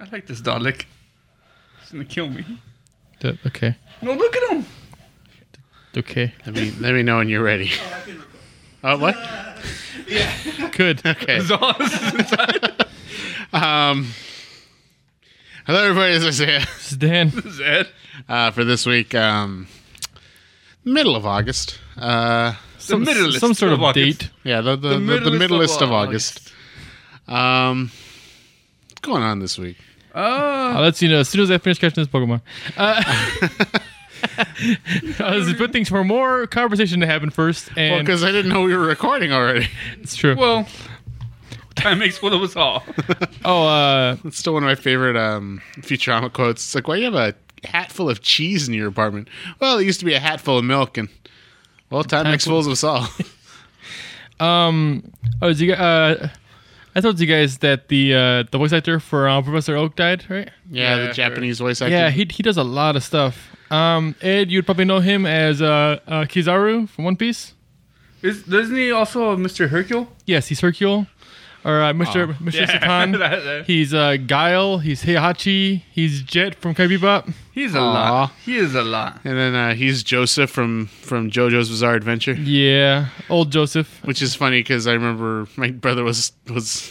I like this Dalek. He's gonna kill me. That- okay. No, look at him. Okay. Let me let me know when you're ready. Oh, what? yeah. Good. Okay. Um. Hello, everybody. As I say, This is Dan. Zed. uh, for this week, um, middle of August. Uh, Some, middlest some sort of of August. date. yeah, the the, the, the, middlest of middlest of, August. August. Um, what's going on this week? Oh, I'll let you know as soon as I finish catching this Pokemon. Uh, this is good things for more conversation to happen first, Well, and because I didn't know we were recording already. it's true. well. Time makes one of us all. oh, uh, It's still one of my favorite um, Futurama quotes. It's like, why do you have a hat full of cheese in your apartment? Well, it used to be a hat full of milk, and well, time makes fools of us all. um, oh, did you, gu- uh, I told you guys that the uh, the voice actor for uh, Professor Oak died, right? yeah, Yeah, the Japanese voice actor. Yeah, he he does a lot of stuff. Um, Ed, you'd probably know him as uh, uh Kizaru from One Piece. Is, doesn't he also Mr. Hercule? Yes, he's Hercule, or uh, Mr. Mr. Satan. That- that- He's uh, Guile. He's Heihachi. He's Jet from Cowboy Bebop. He's a Aw. lot. He is a lot. and then uh, he's Joseph from from JoJo's Bizarre Adventure, Yeah, old Joseph. which is funny because I remember my brother was was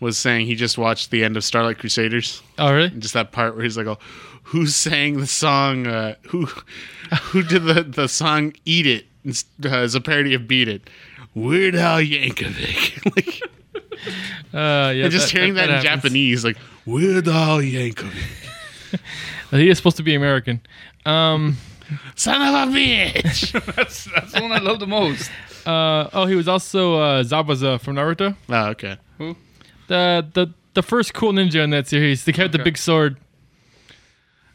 was saying he just watched the end of Starlight Crusaders, Oh, really? just that part where he's like, "Oh, who sang the song? Uh, who who did the the song Eat It uh, as a parody of Beat It?" Weird Al Yankovic. like, Uh, yeah. and just hearing that, in happens. Japanese, like Weird Al Yankovic, He is supposed to be American. Um. son of a bitch. That's that's the one I love the most. Uh. Oh, he was also uh, Zabuza from Naruto. oh, okay. Who? The the the first cool ninja in that series. The guy with the big sword.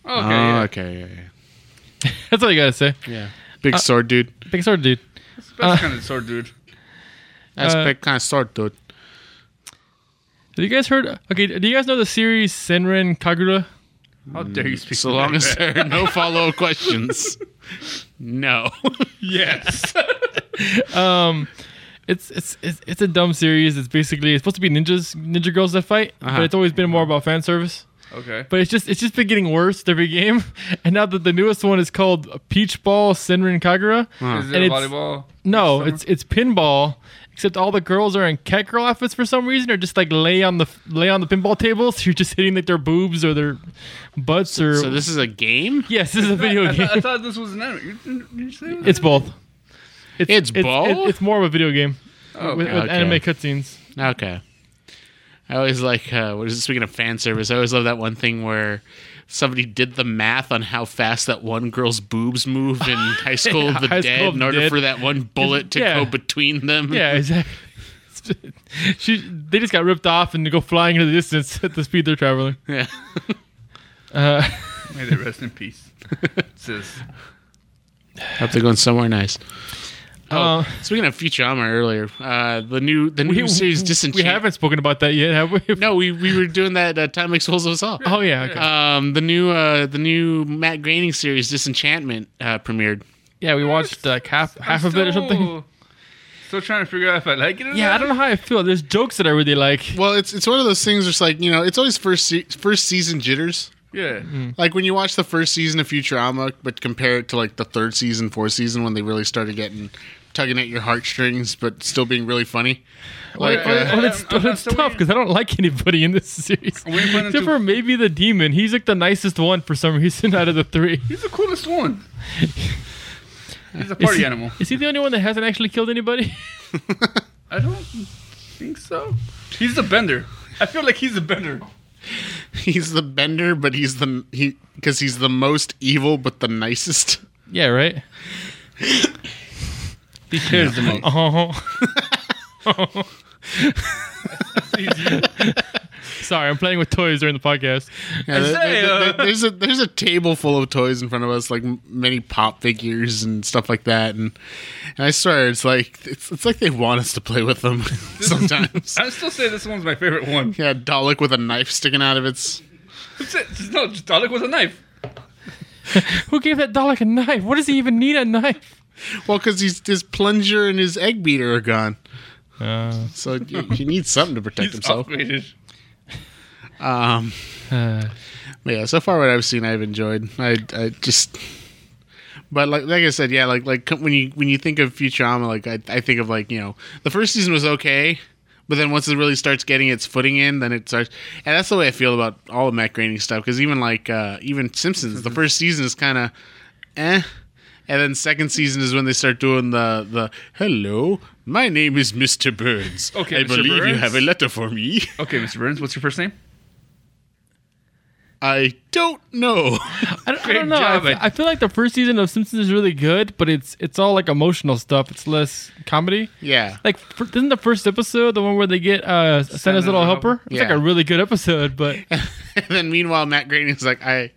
Okay. oh, yeah. okay. Yeah, yeah. That's all you gotta say. yeah. Big sword dude. Big sword dude. That's kind of sword dude. That's Uh, big kind of sword dude. Have you guys heard? Okay, do you guys know the series Senran Kagura? How dare you speak? So to me long like as that? there are no follow up questions. No. yes. Um, it's it's it's it's a dumb series. It's basically it's supposed to be ninjas, ninja girls that fight, Uh-huh. but it's always been more about fan service. okay. But it's just it's just been getting worse every game. And now that the newest one is called Peach Ball Senran Kagura. Is it And a volleyball? No, it's it's pinball. Except all the girls are in cat girl outfits for some reason, or just like lay on the lay on the pinball tables. You're just hitting like their boobs or their butts or. So this is a game? yes, this is a video I, game. thought, I thought this was an anime. Did you say it was It's both. It's both? it's more of a video game Oh, with, with Okay. anime cutscenes. Okay. I always like, uh, what is it, speaking of fan service, I always love that one thing where somebody did the math on how fast that one girl's boobs move in High School of the High Dead of in order Dead. for that one bullet to Yeah. go between them. Yeah, exactly. she, they just got ripped off and they go flying into the distance at the speed they're traveling. Yeah. Uh, May they rest in peace. It says Hope they're going somewhere nice. Oh, uh, speaking of Futurama earlier, uh, the new the new series Disenchantment. we haven't spoken about that yet, have we? No, we, we were doing that uh, Time Makes Fools of Us All. Oh yeah, okay. Um, the new uh, the new Matt Groening series Disenchantment uh, premiered. yeah. We watched like half half I'm of it or something. still- Still trying to figure out if I like it. Or Yeah, I don't know how I feel. There's jokes that I really like. Well, it's it's one of those things. It's like you know, it's always first se- first season jitters. Yeah. Like when you watch the first season of Futurama, but compare it to like the third season, fourth season when they really started getting tugging at your heartstrings, but still being really funny. Like, Well, uh, well, it's, I'm- I'm it's tough because I don't like anybody in this series. waiting for them Except to- for maybe the demon. He's like the nicest one for some reason out of the three. He's the coolest one. He's a Is party he, animal. Is he the only one that hasn't actually killed anybody? I don't think so. He's the bender. I feel like he's the bender. he's the bender, but he's the he because he's the most evil, but the nicest. yeah, right. He cares the most. Oh. Sorry, I'm playing with toys during the podcast. Yeah, there- there- there- there's a there's a table full of toys in front of us, like many pop figures and stuff like that, and, and I swear it's like it's, it's like they want us to play with them sometimes. I still say this one's my favorite one. yeah, Dalek with a knife sticking out of its. That's it. Just- No, Dalek with a knife. Who gave that Dalek a knife? What does he even need a knife? Well, because his plunger and his egg beater are gone, Uh, so you, he needs something to protect He's himself. upgraded. Um, Uh, but yeah, so far what I've seen, I've enjoyed. I, I just, but like like I said, yeah, like like when you when you think of Futurama, like I, I think of like you know the first season was okay, but then once it really starts getting its footing in, then it starts, and that's the way I feel about all of Matt Groening stuff. Because even like uh, even Simpsons, the first season is kind of, eh. And then second season is when they start doing the the hello, my name is Mr. Burns. Okay, I Mr. believe you have a letter for me. Okay, Mr. Burns, what's your first name? I don't know. I, don't- I don't know. job, I. I feel like the first season of Simpsons is really good, but it's it's all like emotional stuff. It's less comedy. yeah. Like, for, isn't the first episode the one where they get uh, Santa's little helper? It's like a really good episode, but And then meanwhile, Matt Groening's like, I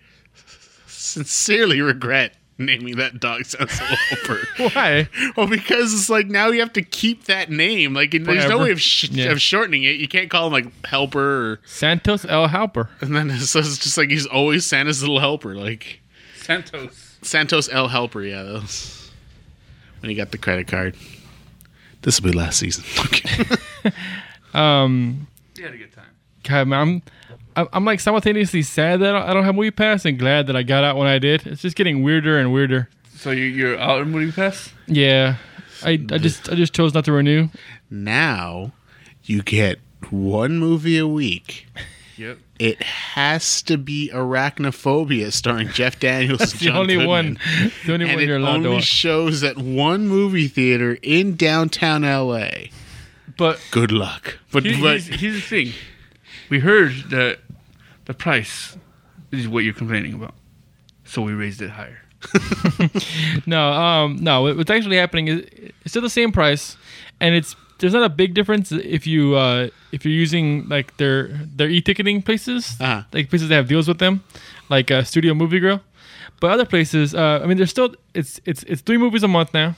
sincerely regret naming that dog sounds Sensible Helper. why? well, because it's like now you have to keep that name. Like, and there's no way of, sh- Yeah. of shortening it. You can't call him like Helper, or, Santos El Helper. and then it's, so it's just like he's always Santa's little helper, like Santos. Santos El Helper. Yeah, that was when he got the credit card. This will be last season. Okay. Um, You had a good time. God, man, I'm, I'm I'm like simultaneously sad that I don't have Movie Pass and glad that I got out when I did. It's just getting weirder and weirder. So you, you're out in Movie Pass? Yeah, I, I just I just chose not to renew. now you get one movie a week. Yep. It has to be Arachnophobia, starring Jeff Daniels. That's the John only Goodman. one. The only And one it you're allowed to only watch. shows at one movie theater in downtown LA. But Good luck. But, here- but here's, here's the thing. We heard that the price is what you're complaining about. So we raised it higher. No, um, no. What's actually happening is it's still the same price, and it's there's not a big difference if you uh, if you're using like their their e-ticketing places, Uh-huh. like places that have deals with them, like uh, Studio Movie Grill. But other places, uh, I mean, there's still it's it's it's three movies a month now,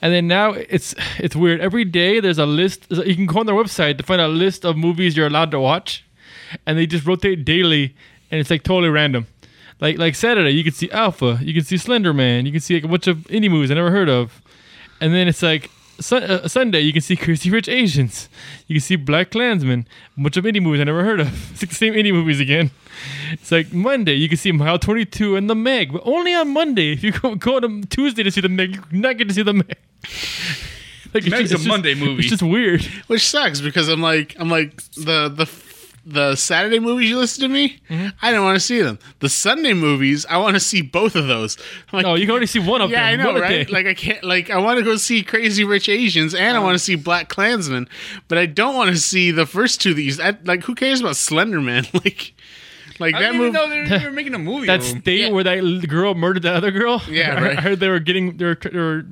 and then now it's it's weird. Every day there's a list. You can go on their website to find a list of movies you're allowed to watch, and they just rotate daily, and it's like totally random. Like like Saturday, you can see Alpha, you can see Slender Man, you can see like a bunch of indie movies I never heard of, and then it's like Sun- uh, Sunday you can see Crazy Rich Asians, you can see Black Klansman, a bunch of indie movies I never heard of. It's like the same indie movies again. It's like Monday you can see Mile Twenty Two and The Meg, but only on Monday. If you go, go to Tuesday to see The Meg, you're not get to see The Meg. like it's Meg's just- a it's just- Monday movie. It's just weird. which sucks because I'm like I'm like the the the Saturday movies you listen to me, Mm-hmm. I don't want to see them. The Sunday movies, I want to see both of those. I'm like, No, you can only see one of them. yeah, I know, right? Like I can't like I want to go see Crazy Rich Asians and I want to see Black Klansman, but I don't want to see the first two of these. I, like who cares about Slender Man? like like I that didn't even movie. know they were, they were making a movie. that state Yeah. where that girl murdered that other girl. Yeah, I- right. I heard they were getting they were, they were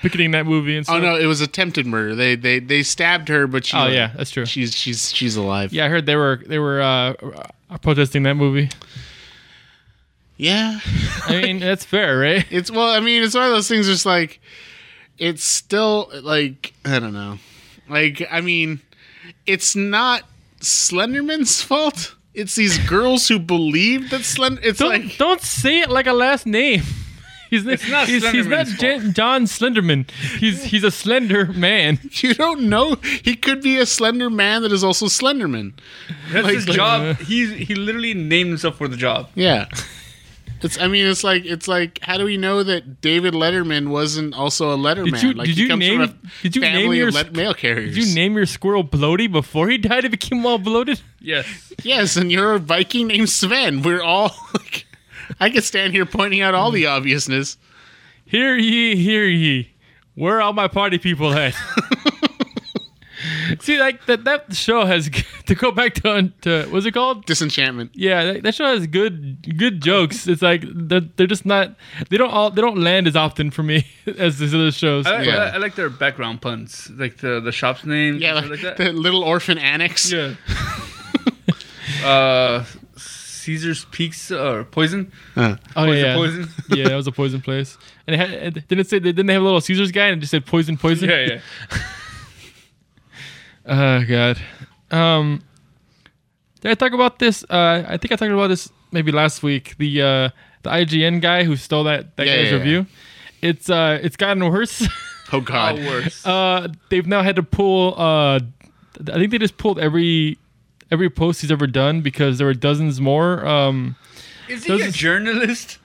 picketing that movie and stuff. Oh no, it was attempted murder. They they they stabbed her, but she. Oh, yeah, that's true. She's she's she's alive. Yeah, I heard they were they were uh, uh, protesting that movie. Yeah. I mean, that's fair, right? It's well, I mean, it's one of those things. Just like it's still like I don't know. Like I mean, it's not Slenderman's fault. It's these girls who believe that Slender. It's Don't like don't say it like a last name. He's, It's not he's, he's not Slenderman's Jan- John Slenderman. He's he's a slender man. you don't know. He could be a slender man that is also Slenderman. That's like- his like- job. Uh. He's he literally named himself for the job. Yeah. It's. I mean, it's like it's like. How do we know that David Letterman wasn't also a Letterman? Did you- like did he you comes name- from a did you name your of let- mail carriers? Did you name your squirrel Bloaty before he died? It became all bloated. Yes. Yes, and you're a Viking named Sven. We're all like, I could stand here pointing out all the obviousness. Hear ye, hear ye. Where are all my party people at? See, like that that show has to go back to to what's it called? Disenchantment. Yeah, that, that show has good good jokes. It's like they're, they're just not they don't all they don't land as often for me as these other shows. I, like- Yeah. I, I like their background puns, like the the shop's name. Yeah, stuff like, like, the little orphan annex. Yeah. uh, Caesar's Peaks or Poison. Uh, oh Poison, yeah, poison. yeah, that was a poison place. And it had, it, didn't it say they didn't they have a little Caesar's guy and it just said poison, poison. Yeah, yeah. Oh god. Um, did I talk about this? Uh, I think I talked about this maybe last week. The uh, the IGN guy who stole that that Yeah, guy's yeah, yeah. review. It's uh, it's gotten worse. oh Oh, God. worse. uh, they've now had to pull. Uh, I think they just pulled every every post he's ever done because there were dozens more. Um, Is he a Those- journalist?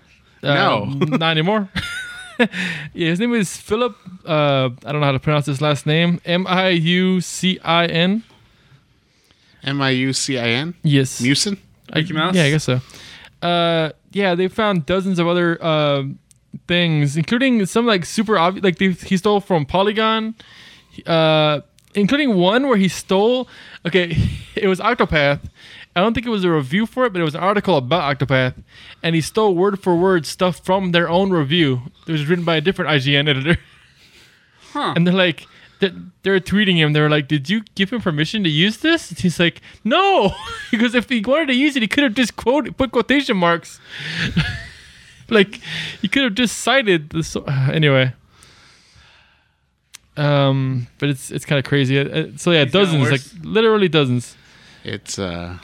No. um, not anymore. yeah, his name is Filip. Uh, I don't know how to pronounce his last name. M I U C I N. M I U C I N. Yes. Musin. I- Mickey Mouse? Yeah, I guess so. Uh, yeah, they found dozens of other uh, things, including some like super obvious. Like they, he stole from Polygon, uh, including one where he stole. Okay, it was Octopath. I don't think it was a review for it, but it was an article about Octopath, and he stole word for word stuff from their own review. It was written by a different IGN editor. Huh. And they're like, they're, they're tweeting him. They're like, "Did you give him permission to use this?" And he's like, "No," because if he wanted to use it, he could have just quote put quotation marks. like, he could have just cited this. anyway. Um, but it's it's kind of crazy. Uh, uh, So yeah, He's dozens, like literally dozens. It's uh,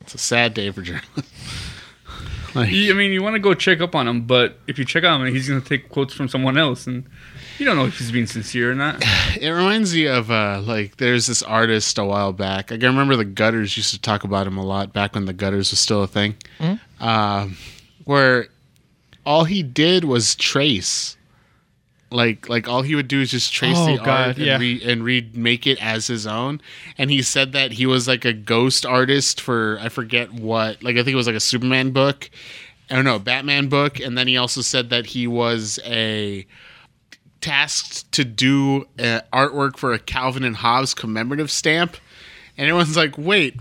it's a sad day for journalists. like, You- I mean, you want to go check up on him, but if you check on him, he's going to take quotes from someone else, and you don't know if he's being sincere or not. it reminds me of uh, like there's this artist a while back. Like, I remember the Gutters used to talk about him a lot back when the Gutters was still a thing. Um, where all he did was trace. Like, like all he would do is just trace Oh, the God, art yeah. and, re- and remake it as his own. And he said that he was like a ghost artist for I forget what. Like I think it was like a Superman book. I don't know, Batman book. And then he also said that he was a tasked to do uh, artwork for a Calvin and Hobbes commemorative stamp. And everyone's like, wait,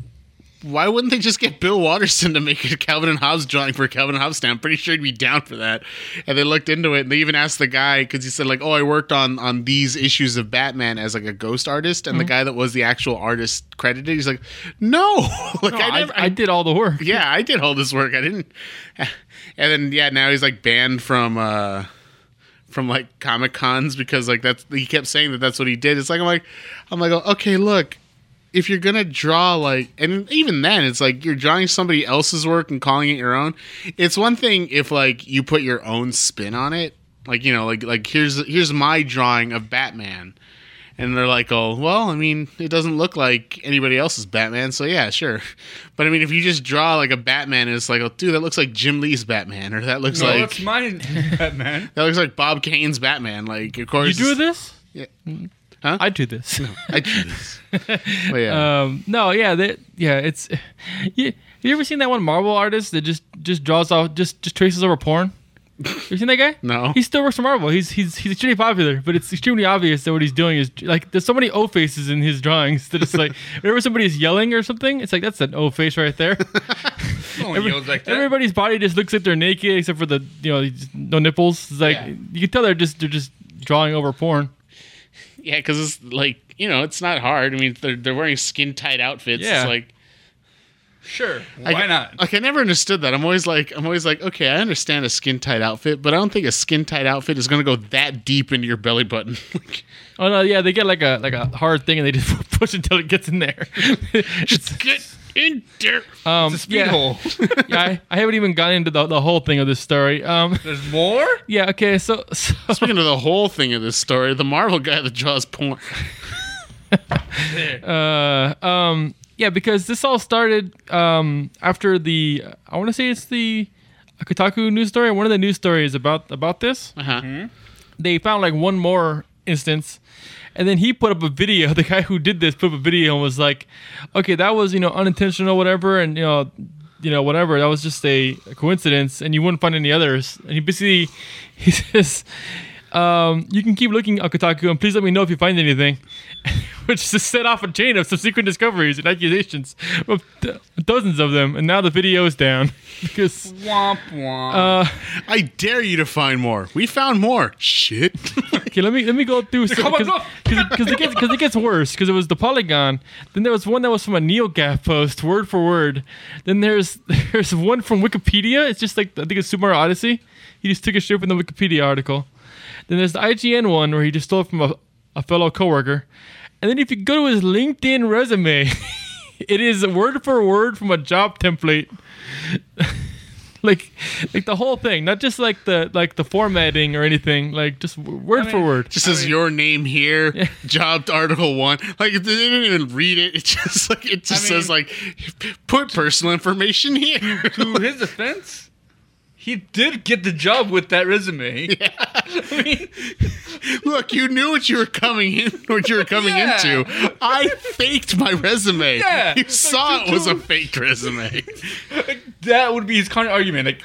why wouldn't they just get Bill Watterson to make a Calvin and Hobbes drawing for Calvin and Hobbes? I'm pretty sure he'd be down for that. And they looked into it and they even asked the guy because he said like, oh, I worked on on these issues of Batman as like a ghost artist, and the guy that was the actual artist credited, he's like, no, like No, I I, never, I did all the work. yeah, I did all this work. I didn't. And then yeah, now he's like banned from uh from like comic cons because like that's he kept saying that that's what he did. It's like I'm like I'm like okay, look, if you're gonna draw like and even then it's like you're drawing somebody else's work and calling it your own. It's one thing if like you put your own spin on it, like you know like like here's here's my drawing of Batman. And they're like, oh, well, I mean, it doesn't look like anybody else's Batman, so yeah, sure. But I mean, if you just draw like a Batman, and it's like, oh, dude, that looks like Jim Lee's Batman, or that looks No, like that's mine, Batman. that looks like Bob Kane's Batman. Like, of course, You do this? Yeah. Huh? I do this. I do this. But yeah, Um, no, yeah, that, yeah, it's. You, you ever seen that one Marvel artist that just just draws off, just just traces over porn? You seen that guy? No. He still works for Marvel. He's he's he's extremely popular, but it's extremely obvious that what he's doing is like there's so many O faces in his drawings that it's like whenever somebody's yelling or something, it's like that's an O face right there. No Every- like. Everybody's body just looks like they're naked except for the you know no nipples. It's like Yeah. you can tell they're just they're just drawing over porn. Yeah, because it's like you know, it's not hard. I mean, they're they're wearing skin tight outfits. Yeah. It's like Sure. Why I, not? Like I never understood that. I'm always like, I'm always like, okay, I understand a skin tight outfit, but I don't think a skin tight outfit is going to go that deep into your belly button. Like, Oh no, yeah, they get like a like a hard thing and they just push until it gets in there. It's- Get in there. um, It's a speed yeah, hole. yeah, I, I haven't even gotten into the, the whole thing of this story. Um, There's more? yeah, okay, so, so Speaking of the whole thing of this story, the Marvel guy that draws porn. uh, um, yeah, because this all started um, after the I want to say it's the Kotaku news story. One of the news stories about about this. Uh-huh. They found like one more instance, and then he put up a video. The guy who did this put up a video and was like, "Okay, that was you know unintentional, whatever, and you know." You know, whatever. That was just a coincidence, and you wouldn't find any others. And he basically, he says, um, "You can keep looking, Kotaku, and please let me know if you find anything." which just set off a chain of subsequent discoveries and accusations of th- dozens of them, and now the video is down because Womp womp. uh, I dare you to find more. We found more. Shit. okay, let me let me go through Come on, because because it gets because it gets worse because it was the Polygon, then there was one that was from a NeoGaf post word for word, then there's there's one from Wikipedia. It's just like I think it's Super Mario Odyssey. He just took a straight from the Wikipedia article. Then there's the IGN one where he just stole it from a, a fellow coworker. And then if you go to his LinkedIn resume, it is word for word from a job template. like like the whole thing, not just like the like the formatting or anything, like just word I for word. Just says your name here, job article one. Like they didn't even read it. It just like it just I says mean- like put personal information here. to his defense, he did get the job with that resume. I mean, Look, you knew what you were coming in, what you were coming Yeah. into. I faked my resume. Yeah. You Like, saw you it was a do- fake resume. that would be his counter argument. Like,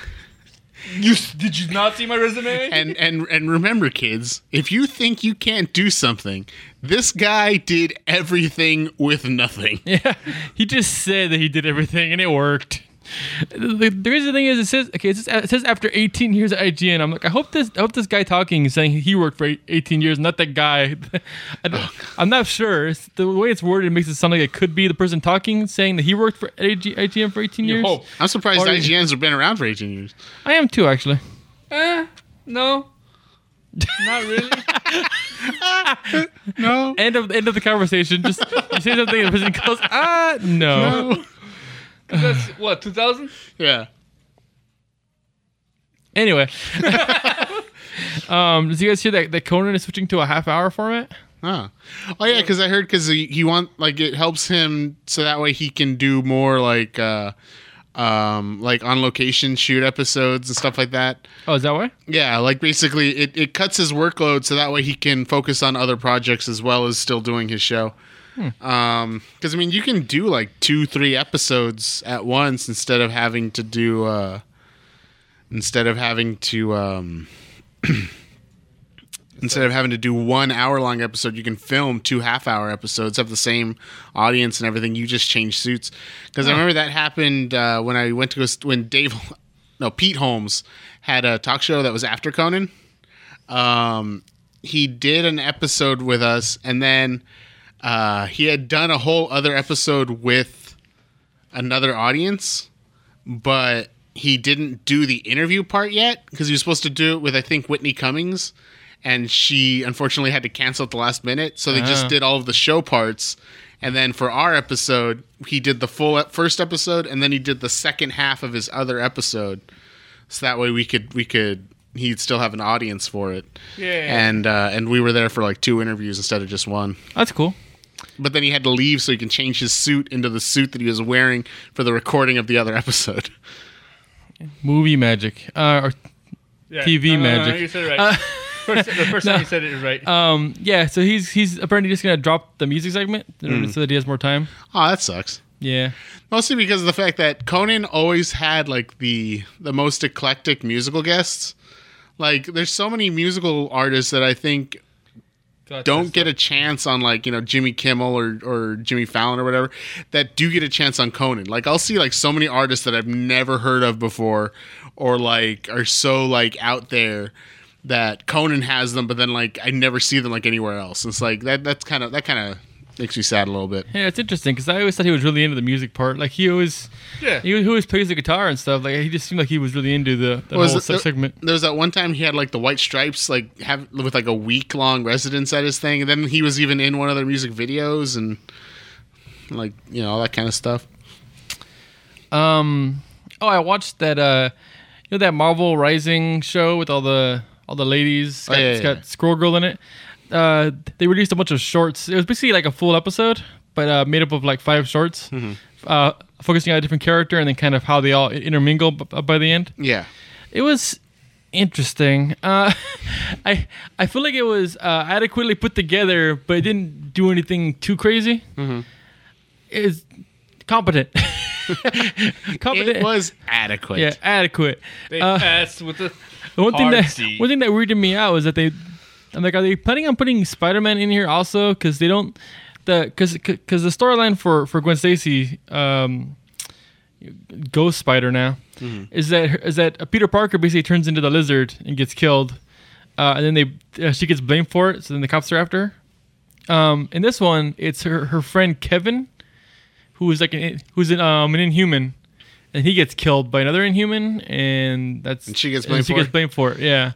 you did you not see my resume? And and and remember, kids, if you think you can't do something, this guy did everything with nothing. Yeah, he just said that he did everything and it worked. The, the crazy thing is, it says okay. It says, it says after 18 years at IGN. I'm like, I hope this. I hope this guy talking is saying he worked for 18 years, not that guy. I am not sure. It's, the way it's worded makes it sound like it could be the person talking saying that he worked for AG, IGN for 18 years. hope. I'm surprised Or- IGNs have been around for 18 years. I am too, actually. Eh, no, not really. No. End of end of the conversation. Just you say something, and the person goes, ah, no. No. That's what 2000. Yeah. Anyway, um, did you guys hear that that Conan is switching to a half hour format? Oh, oh yeah, because I heard because he, he want like it helps him so that way he can do more like uh um like on location shoot episodes and stuff like that. Oh, is that why? Yeah, like basically it, it cuts his workload so that way he can focus on other projects as well as still doing his show. Um, because I mean you can do like two three episodes at once instead of having to do uh instead of having to um instead of having to do one hour long episode you can film two half hour episodes have the same audience and everything. You just change suits. Because i remember that happened uh, when i went to go st- when dave no pete holmes had a talk show that was after conan. Um, he did an episode with us and then uh, he had done a whole other episode with another audience but he didn't do the interview part yet because he was supposed to do it with I think Whitney Cummings, and she unfortunately had to cancel at the last minute. So they just did all of the show parts, and then for our episode, he did the full first episode, and then he did the second half of his other episode. So that way we could we could he'd still have an audience for it. Yeah. And uh, and we were there for like two interviews instead of just one. That's cool. But then he had to leave so he can change his suit into the suit that he was wearing for the recording of the other episode. Movie magic. Uh, or Yeah. TV No, no, no, magic. you said it right. Uh, first, the first no. time you said it right. um, yeah. So he's he's apparently just gonna drop the music segment so that he has more time. Oh, that sucks. Yeah. Mostly because of the fact that Conan always had like the the most eclectic musical guests. Like there's so many musical artists that I think don't get a chance on like, you know, Jimmy Kimmel or or Jimmy Fallon or whatever that do get a chance on Conan. Like I'll see like so many artists that I've never heard of before or like are so like out there that Conan has them but then like I never see them like anywhere else. It's like that that's kind of that kind of makes me sad a little bit. Yeah, it's interesting because I always thought he was really into the music part. Like he always, Yeah. he, he always plays the guitar and stuff. Like he just seemed like he was really into the, the Was whole it the- segment. There was that one time he had like the white stripes, like have with like a week long residence at his thing, and then he was even in one of their music videos and like you know all that kind of stuff. Um, oh, I watched that. Uh, you know that Marvel Rising show with all the all the ladies. It's Oh, got, yeah, it's yeah, got Squirrel Girl in it. Uh, they released a bunch of shorts. It was basically like a full episode, but uh, made up of like five shorts, Mm-hmm. uh, focusing on a different character and then kind of how they all intermingle b- by the end. Yeah, It was interesting. Uh, I I feel like it was uh, adequately put together, but it didn't do anything too crazy. Mm-hmm. It's competent. competent. it was adequate. yeah, adequate. They Uh, passed with the the one thing that C. one thing that weirded me out was that they, I'm like, are they planning on putting Spider-Man in here also? Because they don't, the because because the storyline for for Gwen Stacy, um, Ghost Spider now, is that is that Peter Parker basically turns into the Lizard and gets killed, uh, and then they uh, she gets blamed for it. So then the cops are after her. Um, in this one, it's her her friend Kevin, who is like an, who's an um an Inhuman. And he gets killed by another Inhuman, and that's And she gets blamed she for gets it? blamed for it. Yeah.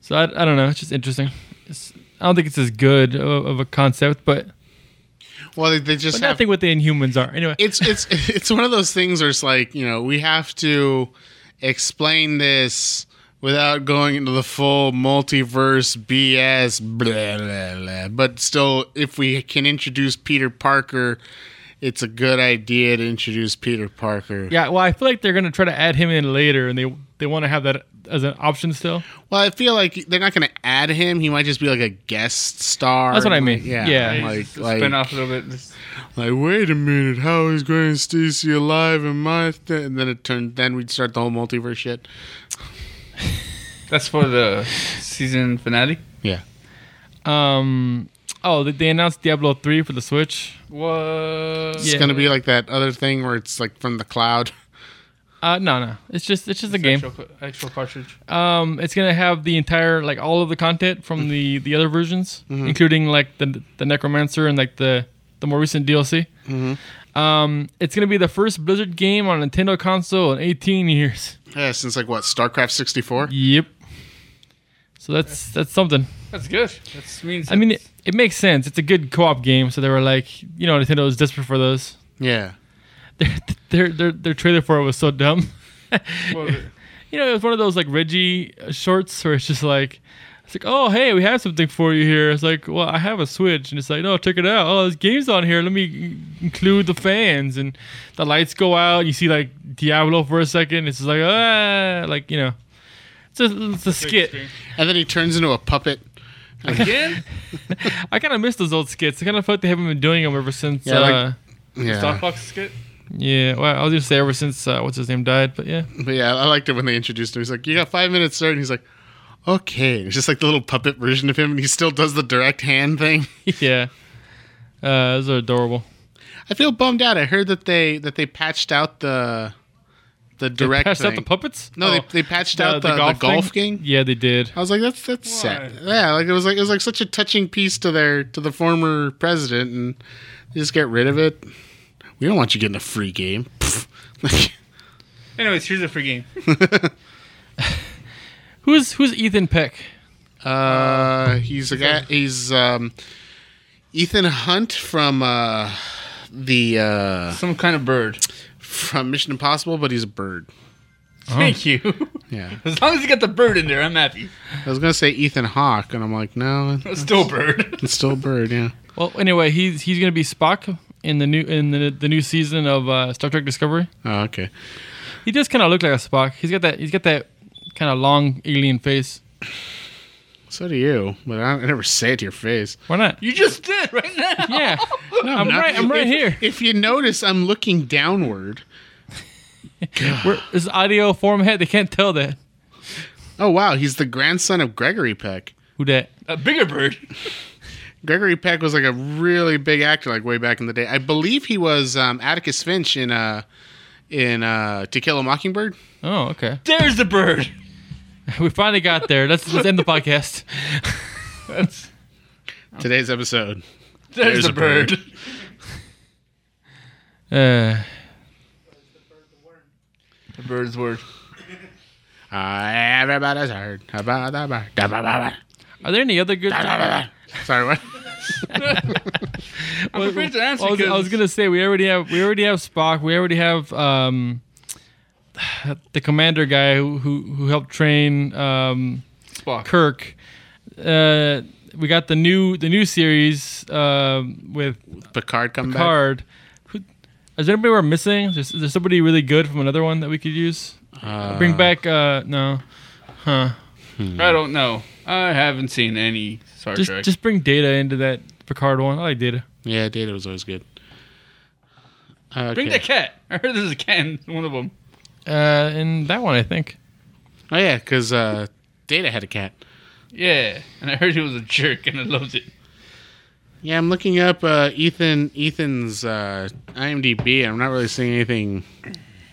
So I, I don't know. It's just interesting. It's, I don't think it's as good of, of a concept, but, Well, they, they just but have. nothing what the Inhumans are. Anyway, it's it's it's one of those things where it's like you know we have to. explain this without going into the full multiverse BS, blah, blah, blah. But still, if we can introduce Peter Parker, it's a good idea to introduce Peter Parker. Yeah, well, I feel like they're gonna try to add him in later, and they they want to have that as an option still. Well, I feel like they're not going to add him. He might just be like a guest star. That's what I mean. Yeah, Yeah. like Just like, spin off a little bit. Like wait a minute, how is Gwen Stacy alive in my th-? and then it turned. Then we'd start the whole multiverse shit. That's for the season finale. Yeah. Um. Oh, they- they announced Diablo three for the Switch. What? It's Yeah. gonna be like that other thing where it's like from the cloud. Uh, no, no, it's just it's just a game. Actual, actual cartridge. Um, it's gonna have the entire like all of the content from the the other versions, including like the the Necromancer and like the the more recent DLC. Mm-hmm. Um, it's gonna be the first Blizzard game on a Nintendo console in 18 years. Yeah, since like what StarCraft sixty four. Yep. So that's that's something. That's good. That means. I mean, it, it makes sense. It's a good co-op game, so they were like, you know, Nintendo was desperate for those. Yeah. Their their their, their trailer for it was so dumb. Well, you know, it was one of those like Reggie uh, shorts where it's just like, it's like, oh hey, we have something for you here. It's like, well, I have a Switch, and it's like, no, check it out. Oh, there's games on here. Let me include the fans, and the lights go out. You see like Diablo for a second. It's just like ah, like you know, it's a, it's a skit. And then he turns into a puppet. Again. I kind of miss those old skits. I kind of feel like they haven't been doing them ever since. Yeah, like- uh, Yeah. Star Fox skit. yeah, well, I was gonna say ever since uh, what's his name died, but yeah. But yeah, I liked it when they introduced him. He's like, "You got five minutes, sir," and he's like, "Okay." It's just like the little puppet version of him, and he still does the direct hand thing. yeah. Uh, those are adorable. I feel bummed out. I heard that they that they patched out the the direct Patched out the puppets? no, Oh, they, they patched out the, the golf, thing? game. Yeah, they did. I was like, that's that's Why? sad. Yeah, like it was like it was like such a touching piece to their to the former president, and they just get rid of it. We don't want you getting a free game. Anyways, here's a free game. Who's who's Ethan Peck? uh, he's a guy. He's um, Ethan Hunt from uh, the uh, Some kind of bird. From Mission Impossible, but he's a bird. Thank you. Yeah, As long as you got the bird in there, I'm happy. I was gonna say Ethan Hawke, and I'm like, no, It's still a bird. it's still a bird. Yeah. Well, anyway, he's he's gonna be Spock in the new in the the new season of uh, Star Trek Discovery. Oh, okay. He does kind of look like a Spock. He's got that he's got that kind of long alien face. So do you, but I, I never say it to your face. Why not? You just did right now. Yeah, I'm not- right. I'm right if- here. If you notice, I'm looking downward. We're, this is audio format. They can't tell that. Oh wow, he's the grandson of Gregory Peck. Who that? A bigger bird. Gregory Peck was like a really big actor, like way back in the day. I believe he was um, Atticus Finch in uh in uh To Kill a Mockingbird. Oh, okay. There's the bird. We finally got there. Let's let's end the podcast. That's Today's episode. there's, There's the a bird. bird. Uh, The bird's word. Uh, everybody's heard about the bird. Da, ba, ba, are there any other good? ba, ba, ba. Sorry, what? I'm afraid to answer I was, I was gonna say we already have we already have Spock. We already have um, the commander guy who who, who helped train um, Spock. Kirk. Uh, we got the new the new series um, with Picard come back. Picard. Who, is there anybody we're missing? Is, is there somebody really good from another one that we could use? Uh, Bring back uh, no, huh? I don't know. I haven't seen any Star Just Trek. just bring Data into that Picard one. I like Data. Yeah, Data was always good. Okay. Bring the cat. I heard there's a cat in one of them. Uh, in that one, I think. Oh yeah, because uh, Data had a cat. Yeah, and I heard he was a jerk, and I loved it. Yeah, I'm looking up uh, Ethan Ethan's uh, IMDb. and I'm not really seeing anything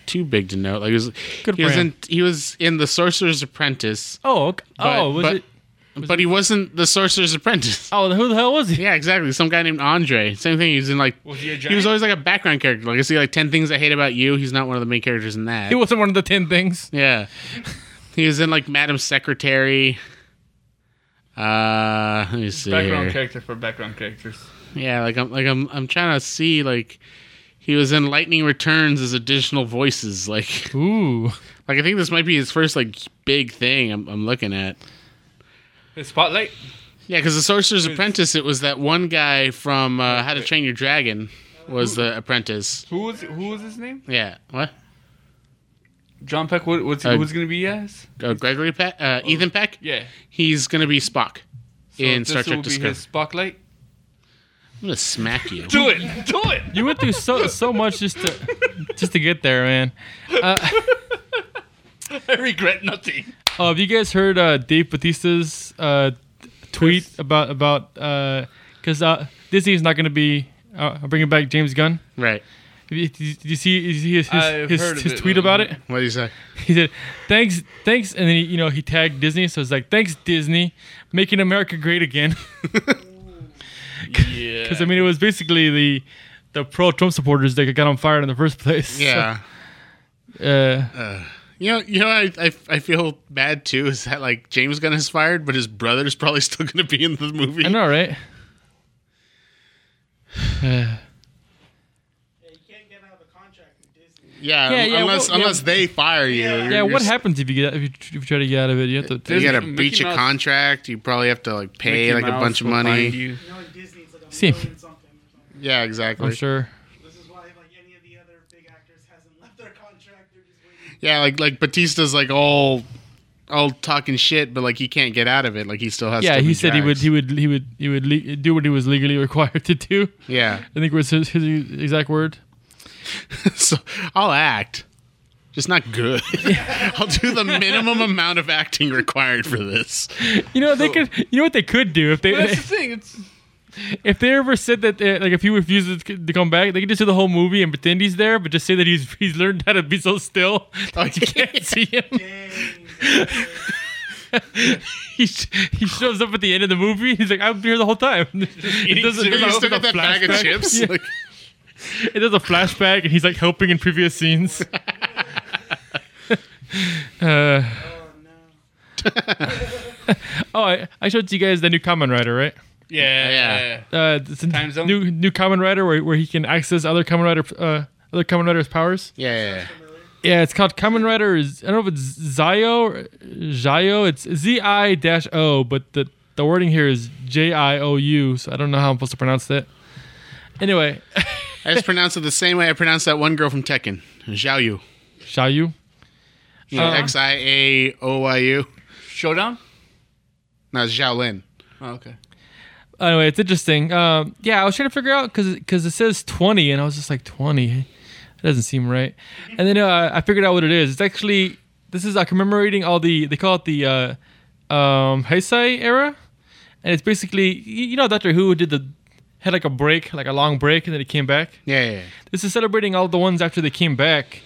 too big to note. Like he was, Good he was in he was in The Sorcerer's Apprentice, Oh, okay. But- oh, was but- it? But he wasn't the Sorcerer's Apprentice. Oh, who the hell was he? Yeah, exactly. Some guy named Andre. Same thing. He was in like Was he a he was always like a background character. Like I see like Ten Things I Hate About You. He's not one of the main characters in that. He wasn't one of the ten things. yeah, he was in like Madam Secretary. Uh, let me see. background here. character for background characters. Yeah, like I'm like I'm I'm trying to see like He was in Lightning Returns as additional voices. Like, Ooh. like I think this might be his first like big thing. I'm, I'm looking at. The spotlight. Yeah, because the Sorcerer's Apprentice, it was that one guy from uh, How to Train Your Dragon was the apprentice. Who was who was his name? Yeah, what? John Peck. What, what's Uh, who's gonna be as? Uh, Gregory Peck, uh, Ethan Peck. Yeah. He's gonna be Spock So in this Star Trek will be Discovery. his spotlight. I'm gonna smack you. Do it. Do it. You went through so so much just to just to get there, man. Uh, I regret nothing. Oh, have you guys heard uh, Dave Batista's uh, tweet about about because uh, Disney's not going to be uh, bringing back James Gunn? Right. Did you, did you see, did his his, his, his tweet about it? What do you say? He said, "Thanks, thanks," and then he, you know he tagged Disney, so it's like, "Thanks Disney, making America great again." Yeah. Because I mean, it was basically the the pro Trump supporters that got on fire in the first place. Yeah. So, uh, You know, you know, I, I I feel bad too. Is that like James Gunn is fired, but his brother's probably still going to be in the movie? I know, right? Yeah, you can't get out of a contract Disney. Yeah, Yeah, yeah, unless well, yeah. unless they fire you. Yeah. yeah, what s- happens if you get if you, if you try to get out of it? You have to. You got to Mickey breach a contract. You probably have to like pay Mickey like a bunch of money. you. You know, in like a See. or something. Yeah, exactly. I'm sure. This is why, like, any of the other big actors hasn't left their contract. They're just waiting. Yeah, like like Batista's like all all talking shit, but like he can't get out of it. Like he still has. Yeah, to he said he would he would he would he would le- do what he was legally required to do. Yeah, I think was his, his exact word. so I'll act, just not good. I'll do the minimum amount of acting required for this. You know they could. You know what they could do if they That's the thing. It's if they ever said that like if he refuses to come back, they could just do the whole movie and pretend he's there, but just say that he's he's learned how to be so still that you can't see him. He, sh- he shows up at the end of the movie. He's like, "I've been here the whole time." It does, a- You still got that bag of flashback. chips. Yeah. Like, It does a flashback, and he's like helping in previous scenes. uh, oh, no. oh, I, I showed you guys the new Kamen Rider, right? Yeah, Yeah. yeah. Uh, it's Time zone? new new Kamen Rider where, where he can access other Kamen Rider uh, other Kamen Rider's powers. yeah, yeah, yeah. Yeah, it's called Kamen Rider. I don't know if it's Zio or Zio. It's Z I dash O, but the the wording here is J I O U. So I don't know how I'm supposed to pronounce that. Anyway, I just pronounce it the same way I pronounce that one girl from Tekken, Xiao Yu. Xiao Yu. You Uh. X I A O Y U. Showdown. No, it's Xiao Lin. Oh, okay. Anyway, it's interesting. Um, yeah, I was trying to figure out because because it says 20, and I was just like 20. That doesn't seem right. And then uh, I figured out what it is. It's actually this is uh, commemorating all the they call it the uh, um, Heisei era, and it's basically you you know Doctor Who did the had like a break, like a long break, and then he came back. Yeah, yeah, yeah. This is celebrating all the ones after they came back,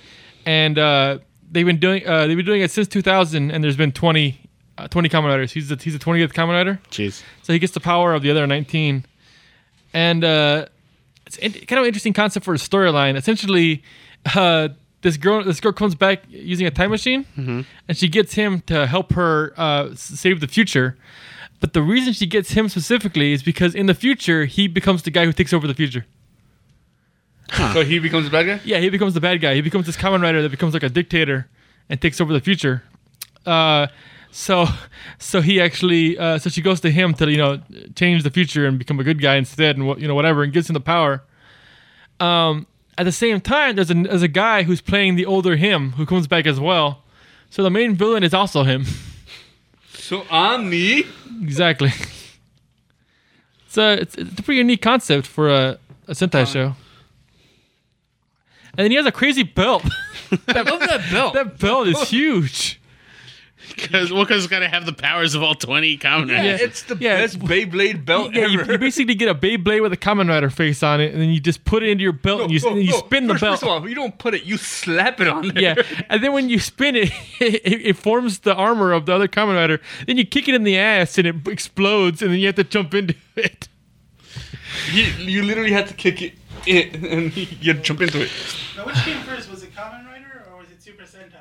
and uh, they've been doing uh, they've been doing it since 2000, and there's been 20, uh, 20 Kamen Riders. He's the he's the 20th Kamen Rider. Jeez. So he gets the power of the other 19. And uh, it's in- kind of an interesting concept for a storyline. Essentially, uh, this girl this girl comes back using a time machine, and she gets him to help her uh, save the future. But the reason she gets him specifically is because in the future he becomes the guy who takes over the future. So he becomes the bad guy. Yeah, he becomes the bad guy. He becomes this Kamen Rider that becomes like a dictator and takes over the future. Uh, so, so he actually, uh, so she goes to him to you know change the future and become a good guy instead, and what you know whatever, and gives him the power. Um, at the same time, there's a there's a guy who's playing the older him who comes back as well. So the main villain is also him. So I'm me. exactly. It's a it's, it's a pretty unique concept for a, a Sentai show. And then he has a crazy belt. I love that belt. that belt is huge. Because well, because it's got to have the powers of all twenty common yeah, it's the Yeah. best Beyblade belt Yeah, you, ever. you basically get a Beyblade with a Kamen Rider face on it, and then you just put it into your belt and you, No, and you no, spin the first, belt. First of all, you don't put it, you slap it on there. yeah, and then when you spin it, it, it forms the armor of the other Kamen Rider. Then you kick it in the ass and it explodes, and then you have to jump into it. You, you literally had to kick it, it and you jump into it. Now, which came first? Was it Kamen Rider or was it Super Sentai?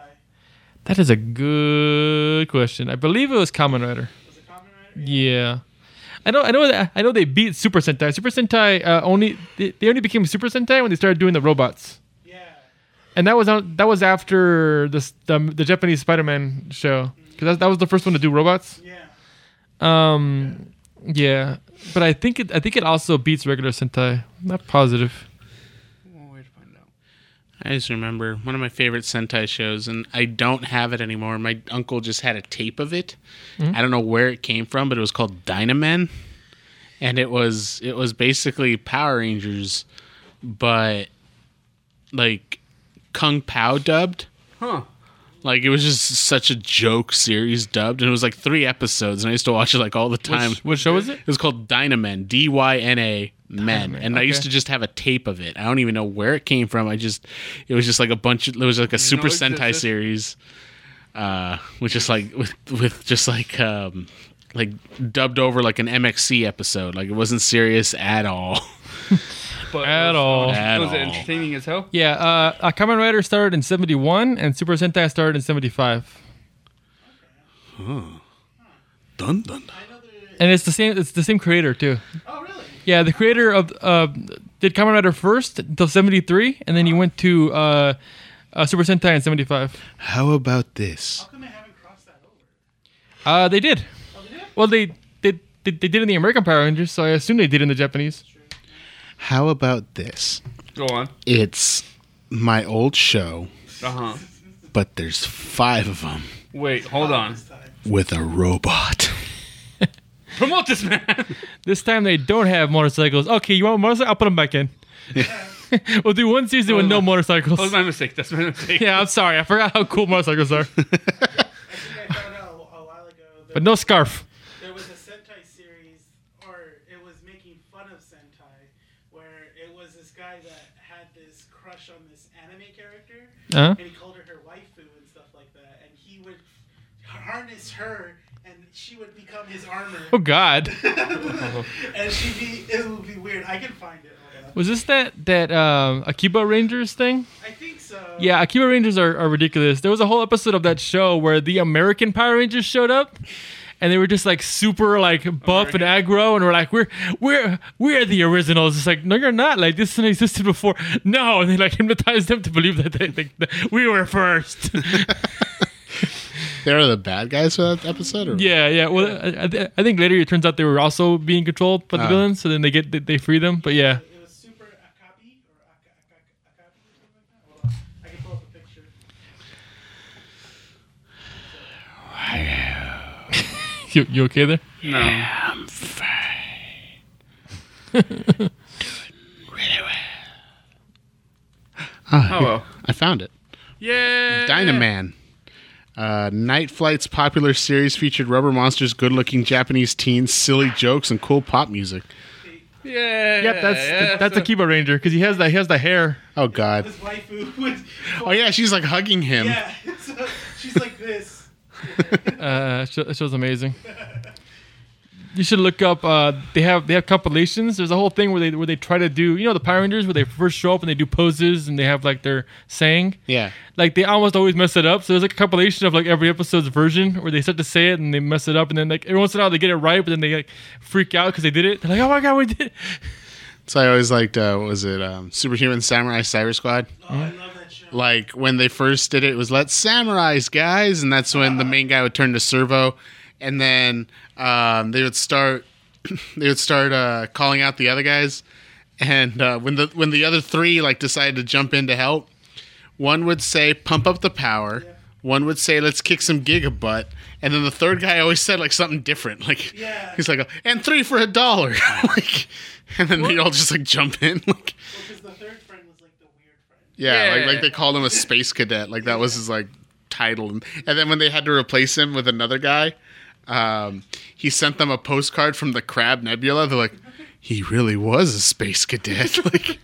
That is a good question. I believe it was Kamen Rider. Was it Kamen Rider? Yeah. I know, I know, that, I know they beat Super Sentai. Super Sentai uh, only they, they only became Super Sentai when they started doing the robots, Yeah. and that was on, that was after the the, the Japanese Spider-Man show because that, that was the first one to do robots. Yeah. Um, yeah, but I think it I think it also beats regular Sentai. Not positive. Well, way to find out. I just remember one of my favorite Sentai shows, and I don't have it anymore. My uncle just had a tape of it. Hmm? I don't know where it came from, but it was called Dynamen, and it was it was basically Power Rangers, but like Kung Pow dubbed. Huh. Like it was just such a joke series dubbed, and it was like three episodes, and I used to watch it like all the time. Which, what show was it? It was called Dynamen, D Y N A Men, Dynaman, and I used to just have a tape of it. I don't even know where it came from. I just, it was just like a bunch of, it was like a Super it Sentai existed? series, uh, which is like with with just like um, like dubbed over like an MXC episode. Like it wasn't serious at all. But At it was, all. At was it all. entertaining as hell? Yeah, uh, Kamen Rider started in '71, and Super Sentai started in '75. Dun dun. dun. I know there. And it's the same. It's the same creator too. Oh, really? Yeah, the creator of uh, did Kamen Rider first until '73, and then he went to uh, uh, Super Sentai in '75. How about this? How come they haven't crossed that over? Uh, they did. Oh, they did? Well, they did. They, they did in the American Power Rangers, so I assume they did in the Japanese. How about this? Go on. It's my old show, Uh huh. but there's five of them Wait, hold on. With a robot. Promote this man. This time they don't have motorcycles. Okay, you want a motorcycle? I'll put them back in. we'll do one season with no motorcycles. That was my mistake. That's my mistake. Yeah, I'm sorry. I forgot how cool motorcycles are. I think I found out a, a while ago. There, But no scarf. there was a Sentai series, or it was making fun of Sentai, where it was this guy that had this crush on this anime character, Uh-huh. and he called her her waifu and stuff like that, and he would harness her, and she would become his armor, Oh God. and she'd be. It would be weird. I can find it. Was this that that um, Akiba Rangers thing? I think so. Yeah, Akiba Rangers are, are ridiculous. There was a whole episode of that show where the American Power Rangers showed up. And they were just like super like buff and aggro, and we're like, we're we're we're the originals. It's like, no, you're not. Like this hasn't existed before. No, and they like hypnotized them to believe that they think that we were first. They were the bad guys for that episode? Or? yeah, yeah. Well, I, I thi- I think later it turns out they were also being controlled by the Ah. villains, so then they get they, they free them. But yeah, It was Super Akabi or Aka, Aka, Akabi or something like that. Hold on. I can pull up a picture. you, you okay there? No. Ah, Oh well. I found it. Yeah. Dynaman. Uh, Night Flight's popular series featured rubber monsters, good-looking Japanese teens, silly jokes, and cool pop music. Yeah. Yep, that's yeah, that's so- Akiba Ranger because he has that he has the hair. Oh God! This waifu would. Oh yeah, she's like hugging him. Yeah. So she's like this. Uh, it show- it amazing. You should look up. Uh, they have they have compilations. There's a whole thing where they where they try to do you know the Power Rangers where they first show up and they do poses and they have like their saying. Yeah. Like they almost always mess it up. So there's like a compilation of like every episode's version where they start to say it and they mess it up and then like every once in a while they get it right, but then they like freak out because they did it. They're like, oh my god, we did. it. So I always liked. Uh, what was it um, Superhuman Samurai Cyber Squad? Oh, I love that show. Like when they first did it, it was "Let's Samurais, guys," and that's when the main guy would turn to Servo, and then um, they would start. They would start uh, calling out the other guys, and uh, when the when the other three like decided to jump in to help, one would say "Pump up the power." One would say, "Let's kick some gigabutt," and then the third guy always said like something different. Like Yeah. he's like, "And three for a dollar," like, and then they all just like jump in. Like, Because the third friend was like the weird friend. yeah, like Yeah. like they called him a space cadet. Like that was his like title. And, and then when they had to replace him with another guy, um, he sent them a postcard from the Crab Nebula. They're like, he really was a space cadet. like.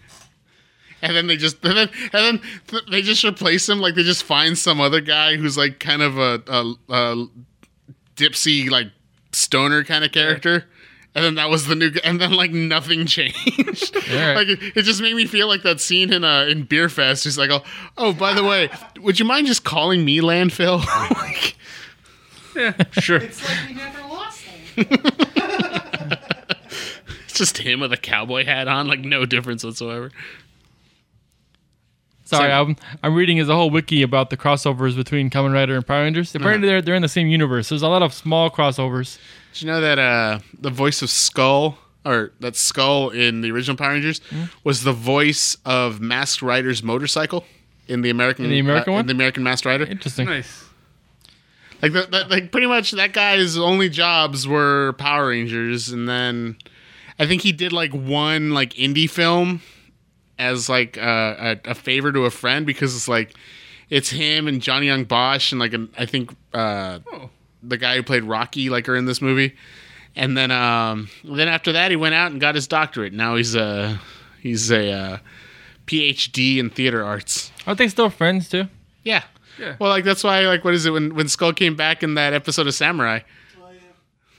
And then they just and then and then th- they just replace him like they just find some other guy who's like kind of a, a, a dipsy like stoner kind of character. And then that was the new, g- and then like nothing changed. Alright. Like it, it just made me feel like that scene in uh in Beer Fest. He's like, oh, oh, by the way, would you mind just calling me landfill? like, Yeah. Sure. It's like we never lost them. It's just him with a cowboy hat on, like no difference whatsoever. Sorry, I'm I'm reading as a whole wiki about the crossovers between Kamen Rider and Power Rangers. Apparently, they're they're in the same universe. There's a lot of small crossovers. Did you know that uh, the voice of Skull, or that Skull in the original Power Rangers, Hmm? was the voice of Masked Rider's motorcycle in the American In the American uh, one? in the American Masked Rider? Interesting. Nice. Like that, that, like pretty much that guy's only jobs were Power Rangers, and then I think he did like one like indie film as like uh, a, a favor to a friend because it's like it's him and Johnny Yong Bosch and like an, I think uh, Oh. the guy who played Rocky like are in this movie, and then um then after that he went out and got his doctorate. Now he's a he's a uh, PhD in theater arts. Aren't they still friends too? Yeah. Yeah. Well, like that's why, like, what is it when when Skull came back in that episode of Samurai, Oh,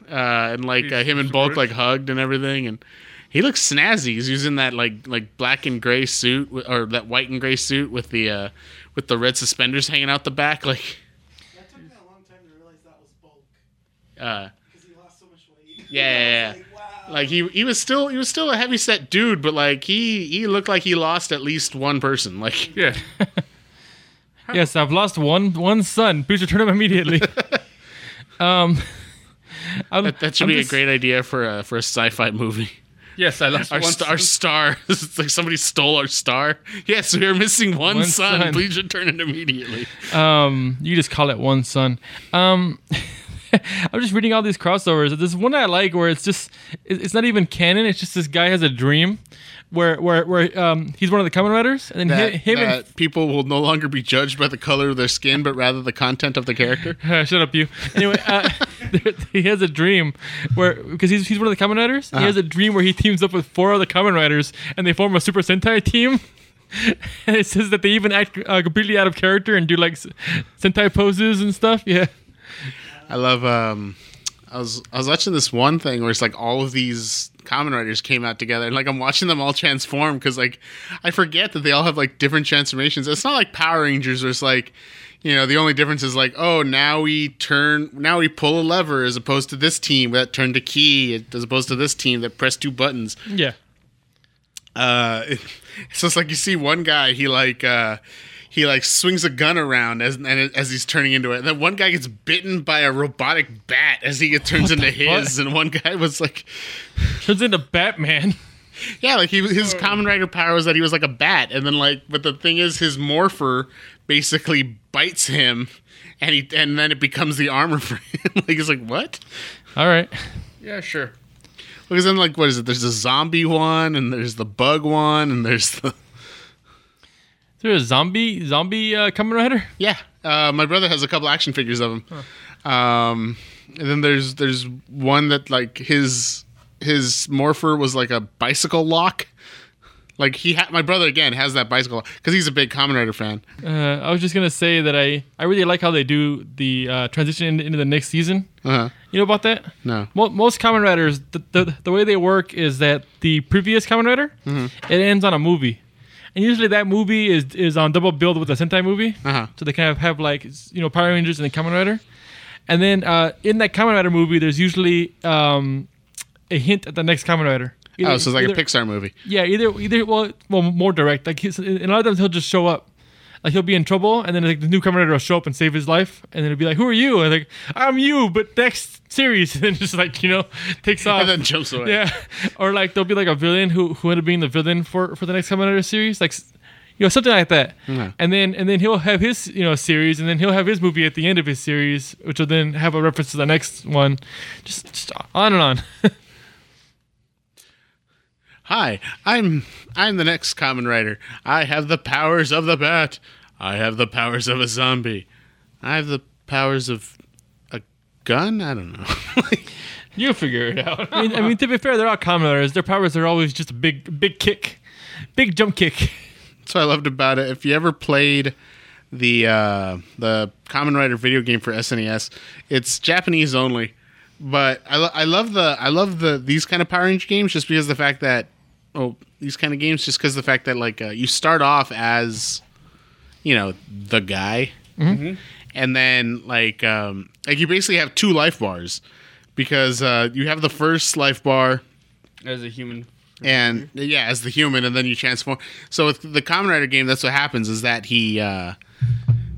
yeah. uh, and like uh, him and Bulk rich. like hugged and everything, and he looks snazzy. He's using that like like black and gray suit or that white and gray suit with the uh, with the red suspenders hanging out the back, like. That took me a long time to realize that was bulk Uh, because he lost so much weight. Yeah, yeah, yeah. Like, wow. like he he was still he was still a heavy set dude, but like he he looked like he lost at least one person. Like Yeah. Yes, I've lost one one son. Please return him immediately. um, I'm, that, that should I'm be just- a great idea for a for a sci-fi movie. Yes, I lost Our, one st- our star. it's like somebody stole our star. Yes, we are missing one, One son. son. Please return it immediately. Um, you just call it one son. Um, I'm just reading all these crossovers. There's one I like where it's just it's not even canon. It's just this guy has a dream where where where um he's one of the Kamen Riders and then That, hi- him and people will no longer be judged by the color of their skin, but rather the content of the character. Shut up, you. Anyway, uh, he has a dream where because he's he's one of the Kamen Riders. He has a dream where he teams up with four other Kamen Riders and they form a Super Sentai team. And it says that they even act uh, completely out of character and do like Sentai poses and stuff. Yeah. I love. um I was I was watching this one thing where it's like all of these Kamen Riders came out together, and like I'm watching them all transform because like I forget that they all have like different transformations. It's not like Power Rangers where it's like. You know, the only difference is like, oh, now we turn, now we pull a lever as opposed to this team that turned a key, as opposed to this team that pressed two buttons. Yeah. uh so it's like you see one guy he like uh he like swings a gun around as and as he's turning into it. And then one guy gets bitten by a robotic bat as he get, turns into his. And one guy was like Turns into Batman. yeah like he his oh. Kamen Rider power was that he was like a bat. And then like but the thing is his morpher basically bites him and he and then it becomes the armor for him. Like he's like what? All right. Yeah, sure. because then like what is it? There's a zombie one and there's the bug one and there's the Is there a zombie zombie uh, Kamen Rider? Yeah, uh, my brother has a couple action figures of him. Um, and then there's there's one that like his his morpher was like a bicycle lock. Like he had my brother again has that bicycle because he's a big Kamen Rider fan. Uh, I was just gonna say that I I really like how they do the uh, transition into, into the next season. Uh-huh. You know about that? No, Mo- most Kamen Riders, the, the, the way they work is that the previous Kamen Rider, Mm-hmm. it ends on a movie. And usually that movie is, is on double build with a Sentai movie. Uh-huh. So they kind of have like, you know, Power Rangers and the Kamen Rider. And then uh, in that Kamen Rider movie, there's usually um, a hint at the next Kamen Rider. Either- oh, so it's like either- a Pixar movie. Yeah, either either well, well, more direct. Like in a lot of times he'll just show up, like he'll be in trouble, and then like the new Kamen will show up and save his life, and then it'll be like, "Who are you?" And like, "I'm you," but next series, and then just like you know takes off. And then jumps away. yeah, or like there'll be like a villain who who ended up being the villain for for the next Kamen series, like you know something like that. And then and then he'll have his you know series, and then he'll have his movie at the end of his series, which will then have a reference to the next one, just, just on and on. Hi, I'm I'm the next Kamen Rider. I have the powers of the bat. I have the powers of a zombie. I have the powers of a gun. I don't know. You figure it out. I mean, I mean, to be fair, they're all Kamen Riders. Their powers are always just a big, big kick, big jump kick. That's what I loved about it. If you ever played the uh, the Kamen Rider video game for SNES, it's Japanese only. But I, lo- I love the I love the these kind of Power Ranger games just because the fact that oh these kind of games just because the fact that like uh, you start off as you know the guy and then like um, like you basically have two life bars because uh, you have the first life bar As a human. and yeah, as the human, and then you transform. So with the Kamen Rider game, that's what happens is that he uh,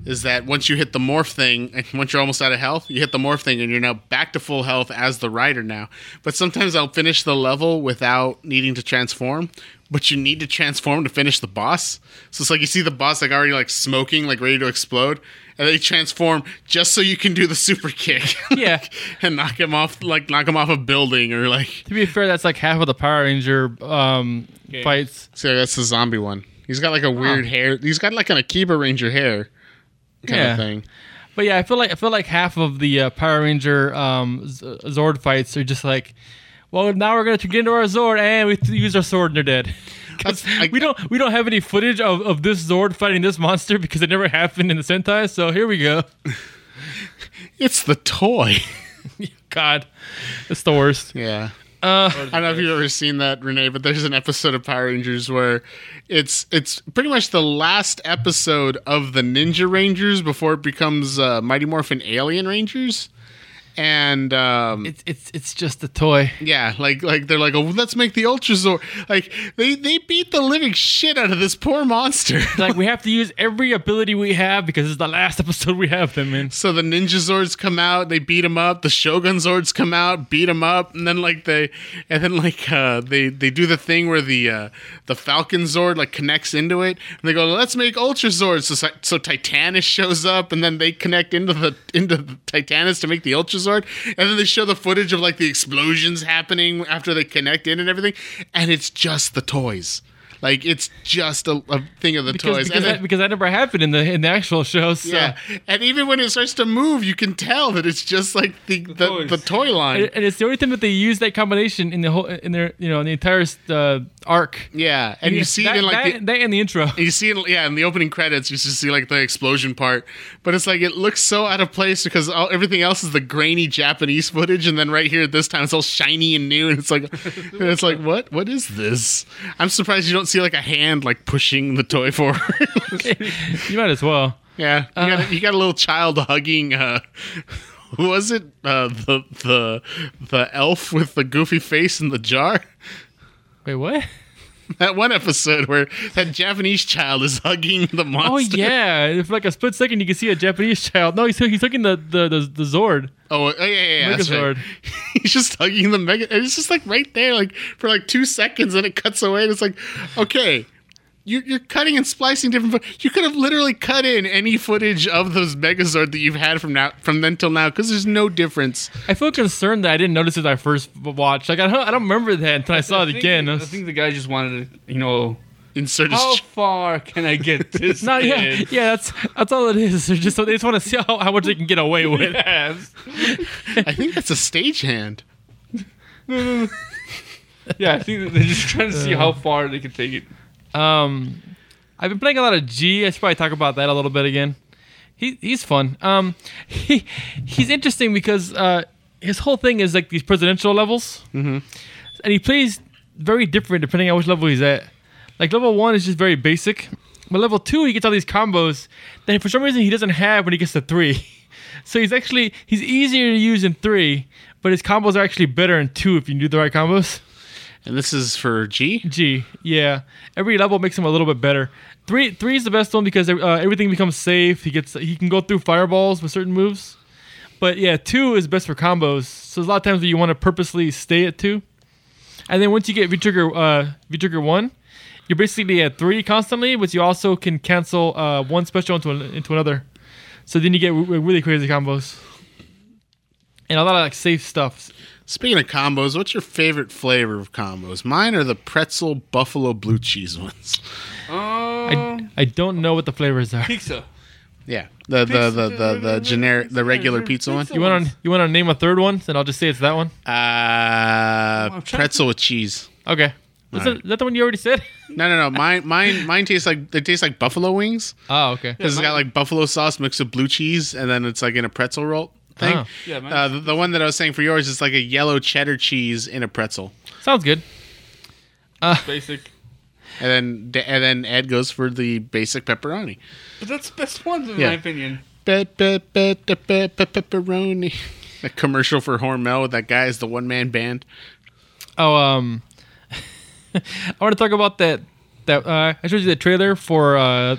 is that once you hit the morph thing, and once you're almost out of health, you hit the morph thing, and you're now back to full health as the rider now. But sometimes I'll finish the level without needing to transform. But you need to transform to finish the boss. So it's like you see the boss like already like smoking, like ready to explode, and they transform just so you can do the super kick. Yeah. and knock him off, like knock him off a building or like. To be fair, that's like half of the Power Ranger um, Okay. fights. So that's the zombie one. He's got like a weird hair. He's got like an Akiba Ranger hair kind Yeah. of thing. But yeah, I feel like I feel like half of the uh, Power Ranger um, Z- Zord fights are just like, well, now we're gonna get into our Zord and we use our sword and they're dead. I- we don't we don't have any footage of, of this Zord fighting this monster because it never happened in the Sentai. So here we go. It's the toy. God, it's the worst. Yeah. Uh, I don't know if you've ever seen that, Renee, but there's an episode of Power Rangers where it's it's pretty much the last episode of the Ninja Rangers before it becomes uh, Mighty Morphin Alien Rangers. And um, it's it's it's just a toy. yeah, like like they're like, oh, let's make the Ultra Zord. Like they they beat the living shit out of this poor monster. Like we have to use every ability we have because it's the last episode we have them in. So the Ninja Zords come out, they beat them up. The Shogun Zords come out, beat them up, and then like they, and then like uh, they they do the thing where the uh, the Falcon Zord like connects into it, and they go, let's make Ultra Zords. So so Titanus shows up, and then they connect into the into the Titanus to make the Ultra And then they show the footage of like the explosions happening after they connect in and everything, and it's just the toys. Like it's just a, a thing of the Because, toys. because, And that, because that never happened in the in the actual show. So. yeah, and even when it starts to move, you can tell that it's just like the the, the, toys. toy line. And, and it's the only time that they use that combination in the whole in their you know in the entire uh, arc. yeah, and you see that, it in like that, the, that in the intro. you see it, yeah, in the opening credits, you just see like the explosion part, but it's like it looks so out of place because all, everything else is the grainy Japanese footage, and then right here at this time it's all shiny and new, and it's like, and it's like what what is this? I'm surprised you don't see like a hand like pushing the toy forward. you might as well. yeah, you, got a, you got a little child hugging. uh who was it? Uh, the the the elf with the goofy face in the jar. Wait, what? That one episode where that Japanese child is hugging the monster. Oh yeah, for like a split second you can see a Japanese child. No, he's he's looking the the the, the Zord. Oh, oh, yeah, yeah, yeah. That's right. He's just hugging the mega, and it's just like right there, like for like two seconds, and it cuts away. And it's like, okay, you, you're cutting and splicing different. Fo- you could have literally cut in any footage of those Megazord that you've had from now, from then till now, because there's no difference. I feel concerned that I didn't notice it I first watched. Like I don't I don't remember that until I saw it I think- again. I I think the guy just wanted to, you know, Insert how ch- far can I get this? no, yeah, yeah, that's that's all it is. They're just they just want to see how, how much they can get away with. Yes. I think that's a stagehand. Yeah, I think they're just trying to see uh. how far they can take it. Um, I've been playing a lot of G. I should probably talk about that a little bit again. He he's fun. Um, he he's interesting because uh, his whole thing is like these presidential levels, mm-hmm. and he plays very different depending on which level he's at. Like level one is just very basic, but level two he gets all these combos that for some reason he doesn't have when he gets to three. So he's actually he's easier to use in three, but his combos are actually better in two if you do the right combos. And this is for G. G, yeah. Every level makes him a little bit better. Three, three is the best one because uh, everything becomes safe. He gets, he can go through fireballs with certain moves. But yeah, two is best for combos. So there's a lot of times where you want to purposely stay at two, and then once you get V trigger, uh, V trigger one, you're basically at three constantly. But you also can cancel uh, one special into an, into another. So then you get re- really crazy combos, and a lot of like safe stuff. Speaking of combos, what's your favorite flavor of combos? Mine are the pretzel buffalo blue cheese ones. Oh, I, I don't know what the flavors are. pizza. Yeah, the the the the, the generic, the regular pizza one. You want to you want to name a third one? Then I'll just say it's that one. Uh, I'm to pretzel with cheese. Okay. Is, that, is that the one you already said? No, no, no. Mine, mine, mine tastes like they taste like buffalo wings Oh, okay. because it's got like buffalo sauce mixed with blue cheese, and then it's like in a pretzel roll thing. Oh. Yeah, mine's- Uh, the, the one that I was saying for yours is like a yellow cheddar cheese in a pretzel, Sounds good. Basic. and then and then Ed goes for the basic pepperoni. But that's the best one, in Yeah. my opinion. Pe- pe- pe- pe- pe- pe- Pepperoni. A commercial for Hormel with that guy is the one man band. Oh, um, I want to talk about that. That uh, I showed you the trailer for. Uh,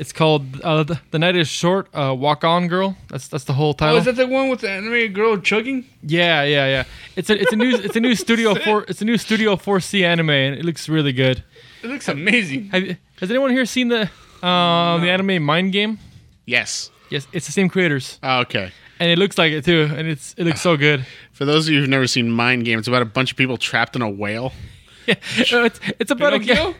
it's called uh, the, the Night Is Short. Uh, Walk On Girl. That's that's the whole title. Oh, title. is that the one with the animated girl chugging? yeah, yeah, yeah. It's a it's a new it's a new Studio Four it's a new Studio 4C anime and it looks really good. It looks amazing. Have, you- has anyone here seen the um, the anime Mind Game? Yes. Yes, it's the same creators, Oh, okay. and it looks like it too, and it's it looks so good. For those of you who've never seen Mind Game, it's about a bunch of people trapped in a whale. Yeah, it's it's about a Pinocchio? guy.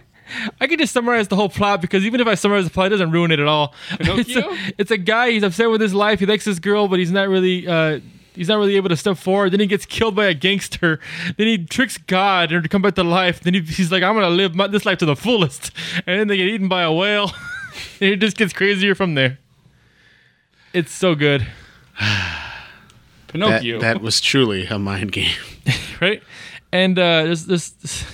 I can just summarize the whole plot because even if I summarize the plot, it doesn't ruin it at all. It's Pinocchio? a, it's a guy. He's upset with his life. He likes this girl, but he's not really. Uh, he's not really able to step forward. Then he gets killed by a gangster. Then he tricks God to come back to life. Then he, he's like, "I'm gonna live my, this life to the fullest," and then they get eaten by a whale. and it just gets crazier from there. It's so good, That, Pinocchio. that was truly a mind game. right? And uh, there's this.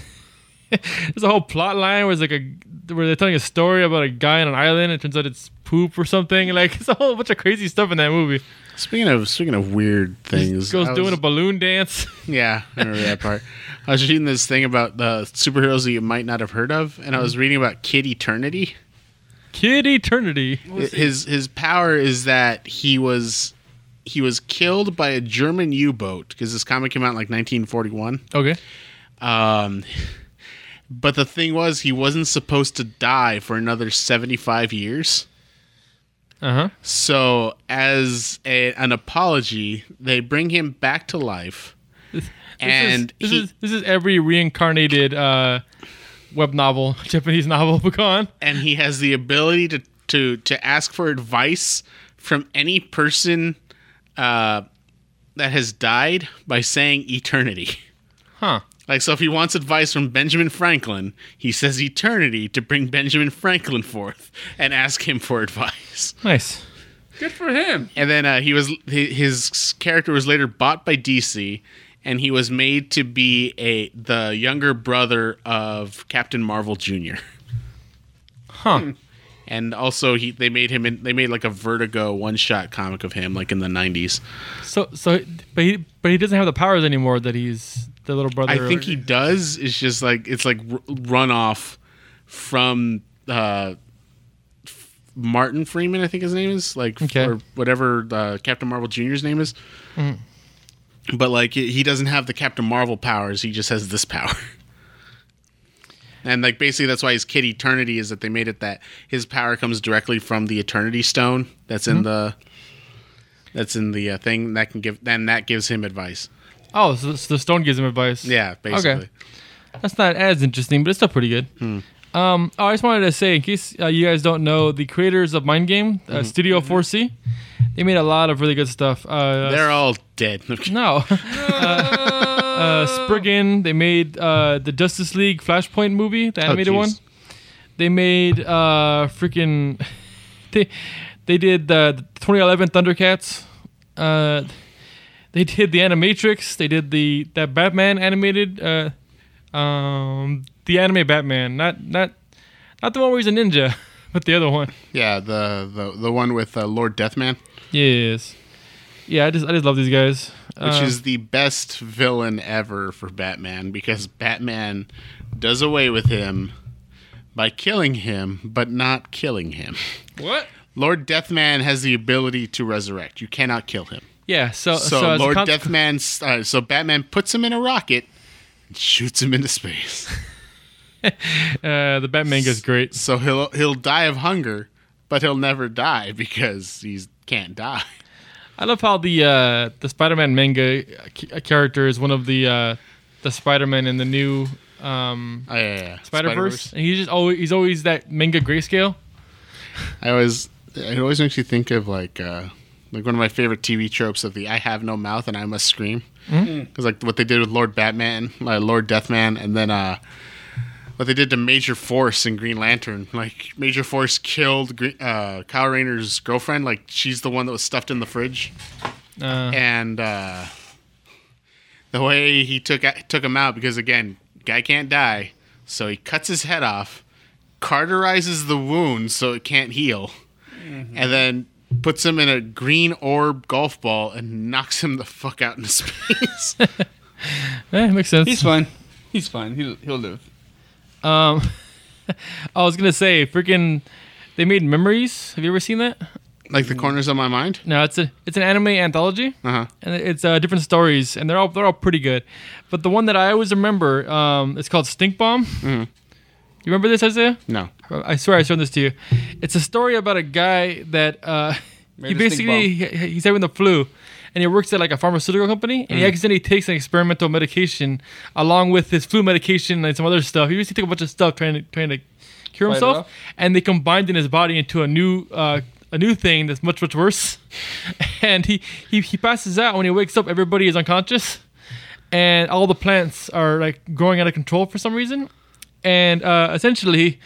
There's a whole plot line where it's like a where they're telling a story about a guy on an island. It turns out it's poop or something. Like it's a whole bunch of crazy stuff in that movie. Speaking of speaking of weird things, Goes I doing was- a balloon dance. Yeah, I remember that part. I was reading this thing about the superheroes that you might not have heard of, and I was reading about Kid Eternity. Kid Eternity. His his power is that he was he was killed by a German U-boat because this comic came out in like 1941. Okay. Um, but the thing was, he wasn't supposed to die for another 75 years. Uh huh. So, as a, an apology, they bring him back to life. and this, he, is, this is every reincarnated uh, web novel, Japanese novel, Pecan. and he has the ability to to to ask for advice from any person uh, that has died by saying eternity. Huh. Like so, if he wants advice from Benjamin Franklin, he says eternity to bring Benjamin Franklin forth and ask him for advice. Nice. Good for him. And then uh, he was his character was later bought by DC, and he was made to be a the younger brother of Captain Marvel Jr. Huh. and also he they made him in, they made like a Vertigo one shot comic of him like in the nineties. So so, but he but he doesn't have the powers anymore that he's the little brother. I think he does. It's just like it's like r- runoff from uh, F- Martin Freeman. I think his name is like Okay. or whatever uh, Captain Marvel Jr.'s name is. But like he doesn't have the Captain Marvel powers. He just has this power. And like basically that's why his kid Eternity is that they made it that his power comes directly from the Eternity Stone that's in the that's in the uh, thing that can give then that gives him advice. Oh, so, the stone gives him advice. Yeah, basically. Okay. That's not as interesting, but it's still pretty good. Hmm. Um, oh, I just wanted to say, in case uh, you guys don't know, the creators of Mind Game, uh, Mm-hmm. Studio 4C, they made a lot of really good stuff. Uh, They're all dead. no, uh, uh, Spriggan. They made uh, the Justice League Flashpoint movie, the animated jeez. one. They made uh, freaking. They they did the 2011 Thundercats. They did the Animatrix. They did the that Batman animated. Uh, um, the anime Batman, not not not the one where he's a ninja, but the other one. Yeah, the the, the one with uh, Lord Deathman, Yes. Yeah, I just I just love these guys. which Uh, is the best villain ever for Batman because Batman does away with him by killing him, but not killing him. What? Lord Deathman has the ability to resurrect. You cannot kill him. Yeah. So So, so, Lord con- Deathman, uh, so Batman puts him in a rocket and shoots him into space. uh, the Batman gets great. So he'll he'll die of hunger, but he'll never die because he can't die. I love how the uh, the Spider-Man manga c- character is one of the uh, the Spider-Man in the new um, Oh, yeah, yeah, yeah. Spider-Verse, and he's just always he's always that manga grayscale. I always it always makes you think of like uh like one of my favorite TV tropes of the I have no mouth and I must scream. Because like what they did with Lord Batman, uh, Lord Deathman, and then uh what they did to Major Force in Green Lantern. Like Major Force killed uh, Kyle Rayner's girlfriend. Like she's the one that was stuffed in the fridge, Uh, and uh, the way he took took him out because again, guy can't die, so he cuts his head off, carterizes the wound so it can't heal, and then puts him in a green orb golf ball and knocks him the fuck out into space. eh, makes sense. He's fine. He's fine. He'll he'll live. Um, I was gonna say, freaking, they made Memories. Have you ever seen that? Like the corners of my mind. No, it's a it's an anime anthology, Uh huh. and it's uh, different stories, and they're all they're all pretty good. But the one that I always remember, um, it's called Stink Bomb. Mhm. You remember this, Isaiah? No. I swear I showed this to you. It's a story about a guy that uh, he basically he- he's having the flu, and he works at like a pharmaceutical company, and he accidentally takes an experimental medication along with his flu medication and some other stuff. He basically took a bunch of stuff trying to trying to cure himself, and they combined in his body into a new. Uh, a new thing that's much much worse, and he, he he passes out when he wakes up. Everybody is unconscious, and all the plants are like growing out of control for some reason, and uh, essentially,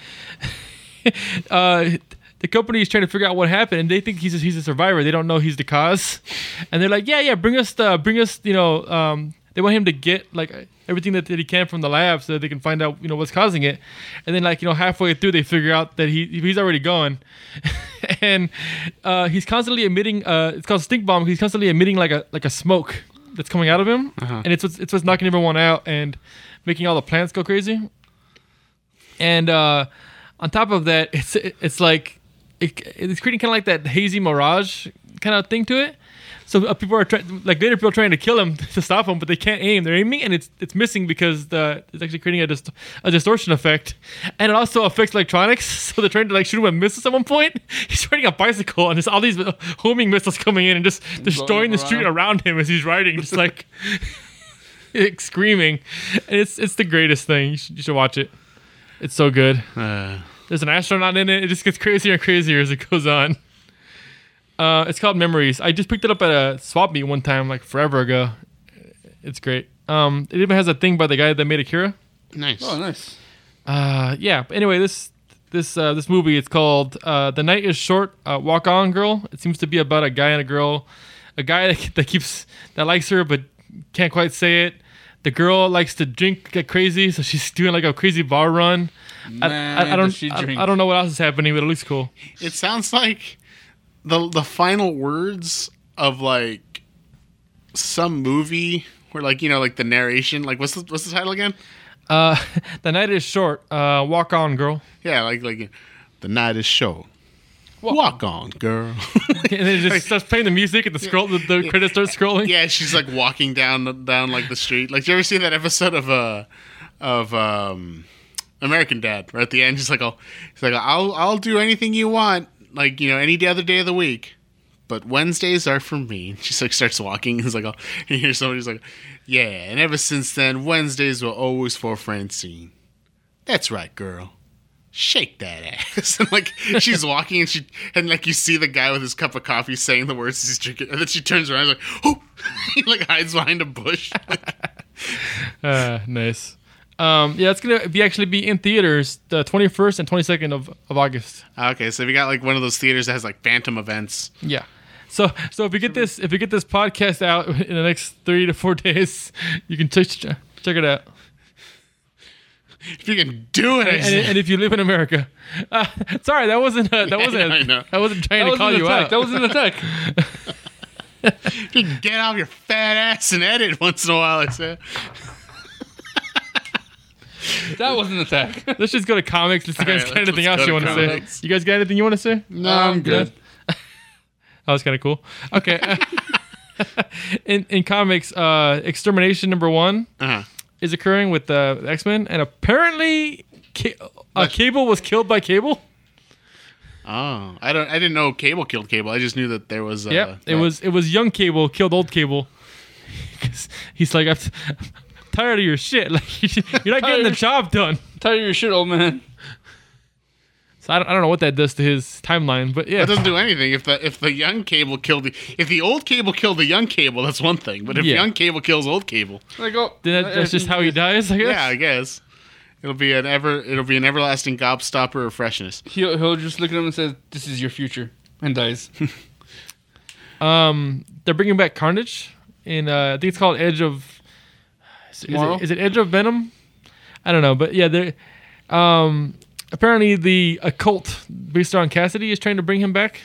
uh, the company is trying to figure out what happened, and they think he's a, he's a survivor. They don't know he's the cause, and they're like, yeah, yeah, bring us the bring us, you know, um, they want him to get like everything that, that he can from the lab so that they can find out, you know, what's causing it, and then like you know halfway through they figure out that he he's already gone, and uh, he's constantly emitting. Uh, it's called stink bomb. He's constantly emitting like a like a smoke that's coming out of him, Uh-huh. and it's what's, it's what's knocking everyone out and making all the plants go crazy. And uh, on top of that, it's it's like it, it's creating kind of like that hazy mirage kind of thing to it. So uh, people are trying, like later people are trying to kill him to stop him, but they can't aim. They're aiming, and it's it's missing because the it's actually creating a, dist- a distortion effect, and it also affects electronics. So they're trying to like shoot him with missiles at one point. He's riding a bicycle, and there's all these homing missiles coming in and just destroying the street around him as he's riding, just like like, screaming. And it's it's the greatest thing. You should, you should watch it. It's so good. Uh, There's an astronaut in it. It just gets crazier and crazier as it goes on. Uh, it's called Memories. I just picked it up at a swap meet one time, like forever ago. It's great. Um, it even has a thing by the guy that made Akira. nice. Oh, nice. Uh, yeah. But anyway, this this uh, this movie it's called uh, "The Night Is Short." Uh, Walk on, girl. It seems to be about a guy and a girl, a guy that, that keeps that likes her but can't quite say it. The girl likes to drink get crazy, so she's doing like a crazy bar run. I, Man, I, I don't does she I. I don't know what else is happening, but it looks cool. It sounds like the the final words of like some movie where like you know like the narration like what's the what's the title again? Uh, the night is short. Uh, walk on, girl. Yeah, like like the night is short. Walk on, girl. and then it just starts playing the music, and the scroll, the, the credits start scrolling. yeah, she's like walking down down like the street. Like, did you ever see that episode of uh of um American Dad? Right at the end, he's like, "I'll he's like, I'll I'll do anything you want, like you know, any other day of the week." But Wednesdays are for me. She like starts walking. And he's like, oh, and hear somebody's like, yeah. And ever since then, Wednesdays were always for Francine. That's right, girl. Shake that ass. and like she's walking and she and like you see the guy with his cup of coffee saying the words he's drinking, and then she turns around and like, oh, he like hides behind a bush. Uh, nice. Um, yeah, it's gonna be actually be in theaters the 21st and 22nd of, of August. okay, so if you got like one of those theaters that has like Fathom Events, Yeah. So so if you get this if you get this podcast out in the next three to four days, you can check check it out. If you can do it, I And, and if you live in America, uh, sorry that wasn't a, that wasn't I a, know. I wasn't trying That to call you attack. out. That was an attack. you can get off your fat ass and edit once in a while, I said. that was an attack. Let's just go to comics. Let's you guys Alright, got anything else you want to say? You guys got anything you want to say? No, I'm good. That was kind of cool. Okay. in in comics, uh, extermination number one Uh-huh. Is occurring with the X Men, and apparently, Ca- uh, Cable was killed by Cable. Oh, I don't. I didn't know Cable killed Cable. I just knew that there was. Uh, Yep, it was it was young Cable killed old Cable. he's like, I'm, t- I'm tired of your shit. Like you're not getting the job done. Tired of your shit, old man. So I don't, I don't know what that does to his timeline, but yeah, That doesn't do anything. If the if the young Cable killed the if the old Cable killed the young Cable, that's one thing. But if Yeah. young Cable kills old Cable, Like, oh, then that, that's just how he dies. I guess. yeah, I guess it'll be an ever it'll be an everlasting gobstopper of freshness. He'll, he'll just look at him and say, "This is your future," and dies. Um, they're bringing back Carnage in uh, I think it's called Edge of. Is Tomorrow? it, is it Edge of Venom? I don't know, but yeah, they're. um apparently the occult based on Kasady is trying to bring him back.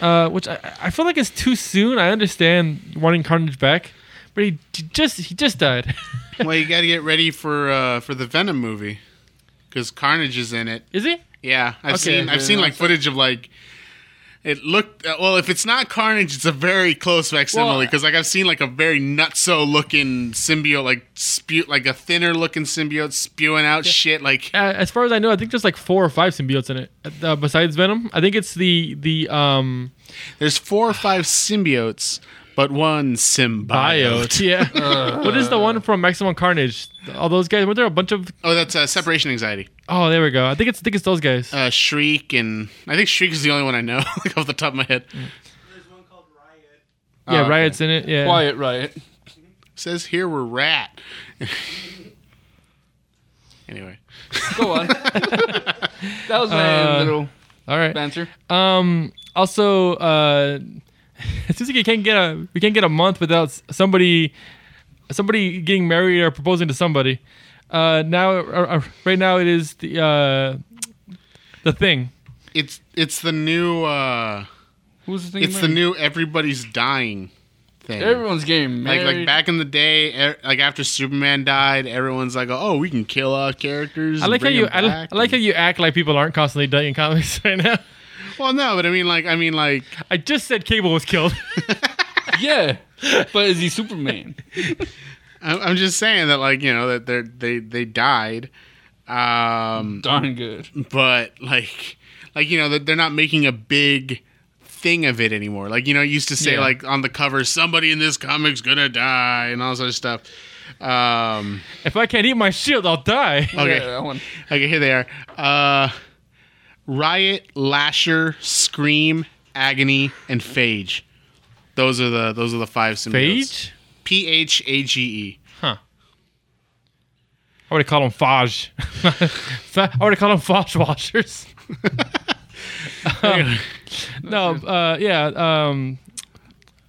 Uh, which I, I feel like it's too soon. I understand wanting Carnage back, but he just he just died. well, you got to get ready for uh, for the Venom movie. because Carnage is in it. Is he? Yeah, I've Okay. seen I've Yeah, seen like footage of like it looked uh, well. If it's not Carnage, it's a very close facsimile Well, because like I've seen like a very nutso looking symbiote, like spew like a thinner looking symbiote spewing out shit. Like Uh, as far as I know, I think there's like four or five symbiotes in it uh, besides Venom. I think it's the the um there's four or five symbiotes, but one symbiote. biote. Yeah. what is the one from Maximum Carnage? All those guys. Were there a bunch of? Oh, that's uh, separation anxiety. Oh, there we go. I think it's I think it's those guys. Uh, Shriek and I think Shriek is the only one I know like off the top of my head. There's one called Riot. yeah, oh, okay. Riot's in it. Yeah. Quiet Riot. Says here we're rat. anyway, Go on. that was my Uh, little All right. banter. Um. Also, uh, it seems like you can't get a we can't get a month without somebody somebody getting married or proposing to somebody. Uh, now, uh, uh, right now, it is the uh, the thing. it's it's the new uh, Who's the thing? it's the new everybody's dying thing. Everyone's getting like married. like back in the day, er, like after Superman died, everyone's like, "Oh, we can kill our characters." I like how you them I, I like how you act like people aren't constantly dying in comics right now. Well, no, but I mean, like, I mean, like, I just said Cable was killed. yeah, but is he Superman? I'm, I'm just saying that, like, you know, that they they they died, um, Darn good. but like, like you know, that they're not making a big thing of it anymore. Like, you know, it used to say Yeah. like on the cover, somebody in this comic's gonna die and all sort of stuff. Um, if I can't eat my shield, I'll die. Okay. Yeah, that one. Okay, here they are. Uh, Riot, Lasher, Scream, Agony, and Phage. Those are the those are the five symbiotes. Phage? P H A G E. Huh. I would call them Faj. I would call them Fosh washers. Um, no, uh, yeah. Um,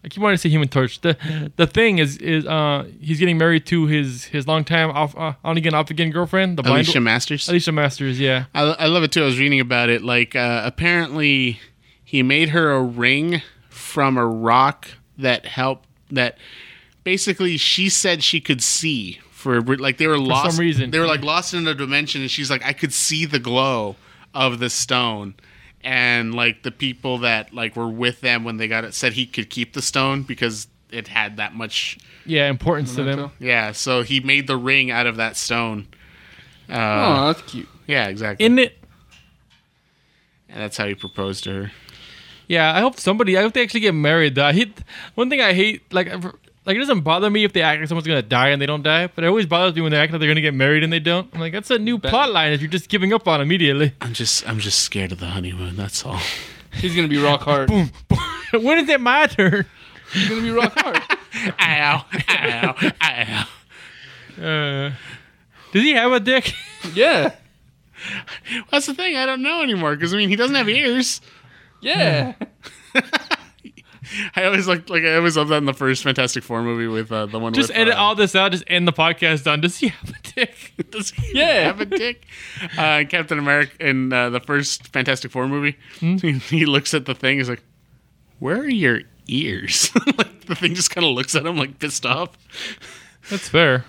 I keep wanting to say Human Torch. The the thing is is uh, he's getting married to his his longtime off uh, on again off again girlfriend, the blind Alicia Masters. Alicia Masters. Yeah. I, I love it too. I was reading about it. Like uh, apparently, he made her a ring from a rock that helped. That basically she said she could see for like they were lost. some reason. they were like lost in a dimension, and she's like, I could see the glow of the stone. And like the people that like were with them when they got it said he could keep the stone because it had that much. Yeah, importance to them. Yeah, so he made the ring out of that stone. Uh, Oh, that's cute. yeah, exactly. In it, and that's how he proposed to her. yeah. I hope somebody. I hope they actually get married. Though. I hate one thing. I hate like like it doesn't bother me if they act like someone's gonna die and they don't die, but it always bothers me when they act like they're gonna get married and they don't. I'm like, that's a new plot line if you're just giving up on immediately. I'm just I'm just scared of the honeymoon. That's all. He's gonna be rock hard. Boom. When is it my turn? He's gonna be rock hard. ow, ow, ow. Uh, does he have a dick? Yeah, That's the thing. I don't know anymore because I mean he doesn't have ears. yeah. I always like like I always love that in the first Fantastic Four movie with uh, the one. Just with, edit uh, all this out. Just end the podcast done. Does he have a dick? Does he Yeah. have a dick? Uh, Captain America in uh, the first Fantastic Four movie, he, he looks at the thing. He's like, "Where are your ears?" like the thing just kind of looks at him like pissed off. That's fair.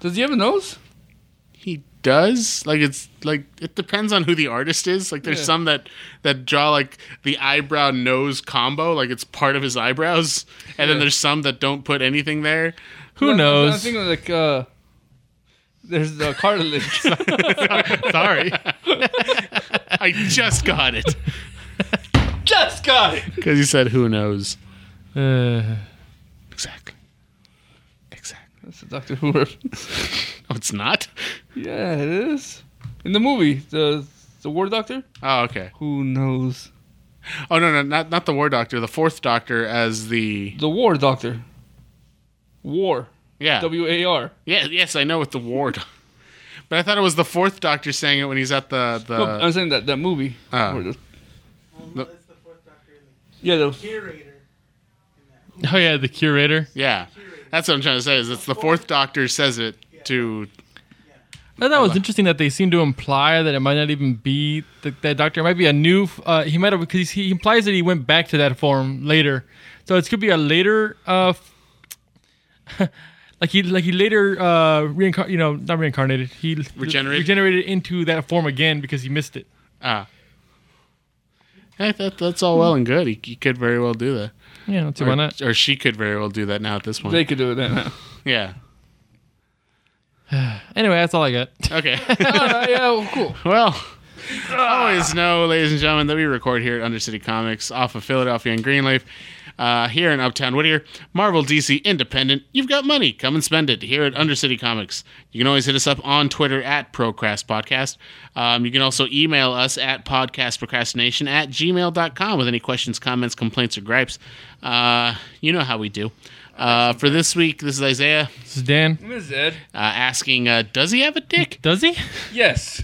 Does he have a nose? Does like it's like it depends on who the artist is. Like there's Yeah. some that that draw like the eyebrow nose combo, like it's part of his eyebrows, and then there's some that don't put anything there. Who I'm knows? thinking like uh, there's the cartilage. Sorry. I just got it Just got it. because you said who knows Uh, exactly. Exactly. That's a Doctor Who reference. Oh, it's not. Yeah, it is. In the movie, the the War Doctor. Oh, okay. Who knows? Oh no, no, not not the War Doctor. The Fourth Doctor as the The War Doctor. War. yeah. W A R. yeah, yes, I know what the War. Do- but I thought it was the Fourth Doctor saying it when he's at the the. No, I'm saying that that movie. Ah. The- Well, No. the fourth doctor and yeah, the the curator. oh yeah, the curator. yeah, that's what I'm trying to say. Is it's the Fourth Doctor says it to I thought that was interesting that they seem to imply that it might not even be the, that doctor. It might be a new. Uh, he might have because he implies that he went back to that form later. So it could be a later. Uh, like he like he later uh reincar- you know not reincarnated he Regenerated? regenerated into that form again because he missed it Ah. Hey, that, that's all well and good. He, he could very well do that. yeah that's why Or, not or she could very well do that now at this point. They could do it then. Huh? yeah. anyway that's all i got Okay. All right, yeah, well, cool. well, always know, ladies and gentlemen, that we record here at Undercity Comics off of Philadelphia and Greenleaf. Uh, here in Uptown Whittier, Marvel DC Independent. You've got money. Come and spend it here at Undercity Comics. You can always hit us up on Twitter at Procrast Podcast. Um, you can also email us at podcastprocrastination at gmail.com with any questions, comments, complaints, or gripes. Uh, you know how we do. Uh, for this week, this is Isaiah this is dan Ms. Ed. uh, asking, uh, does he have a dick? does he Yes.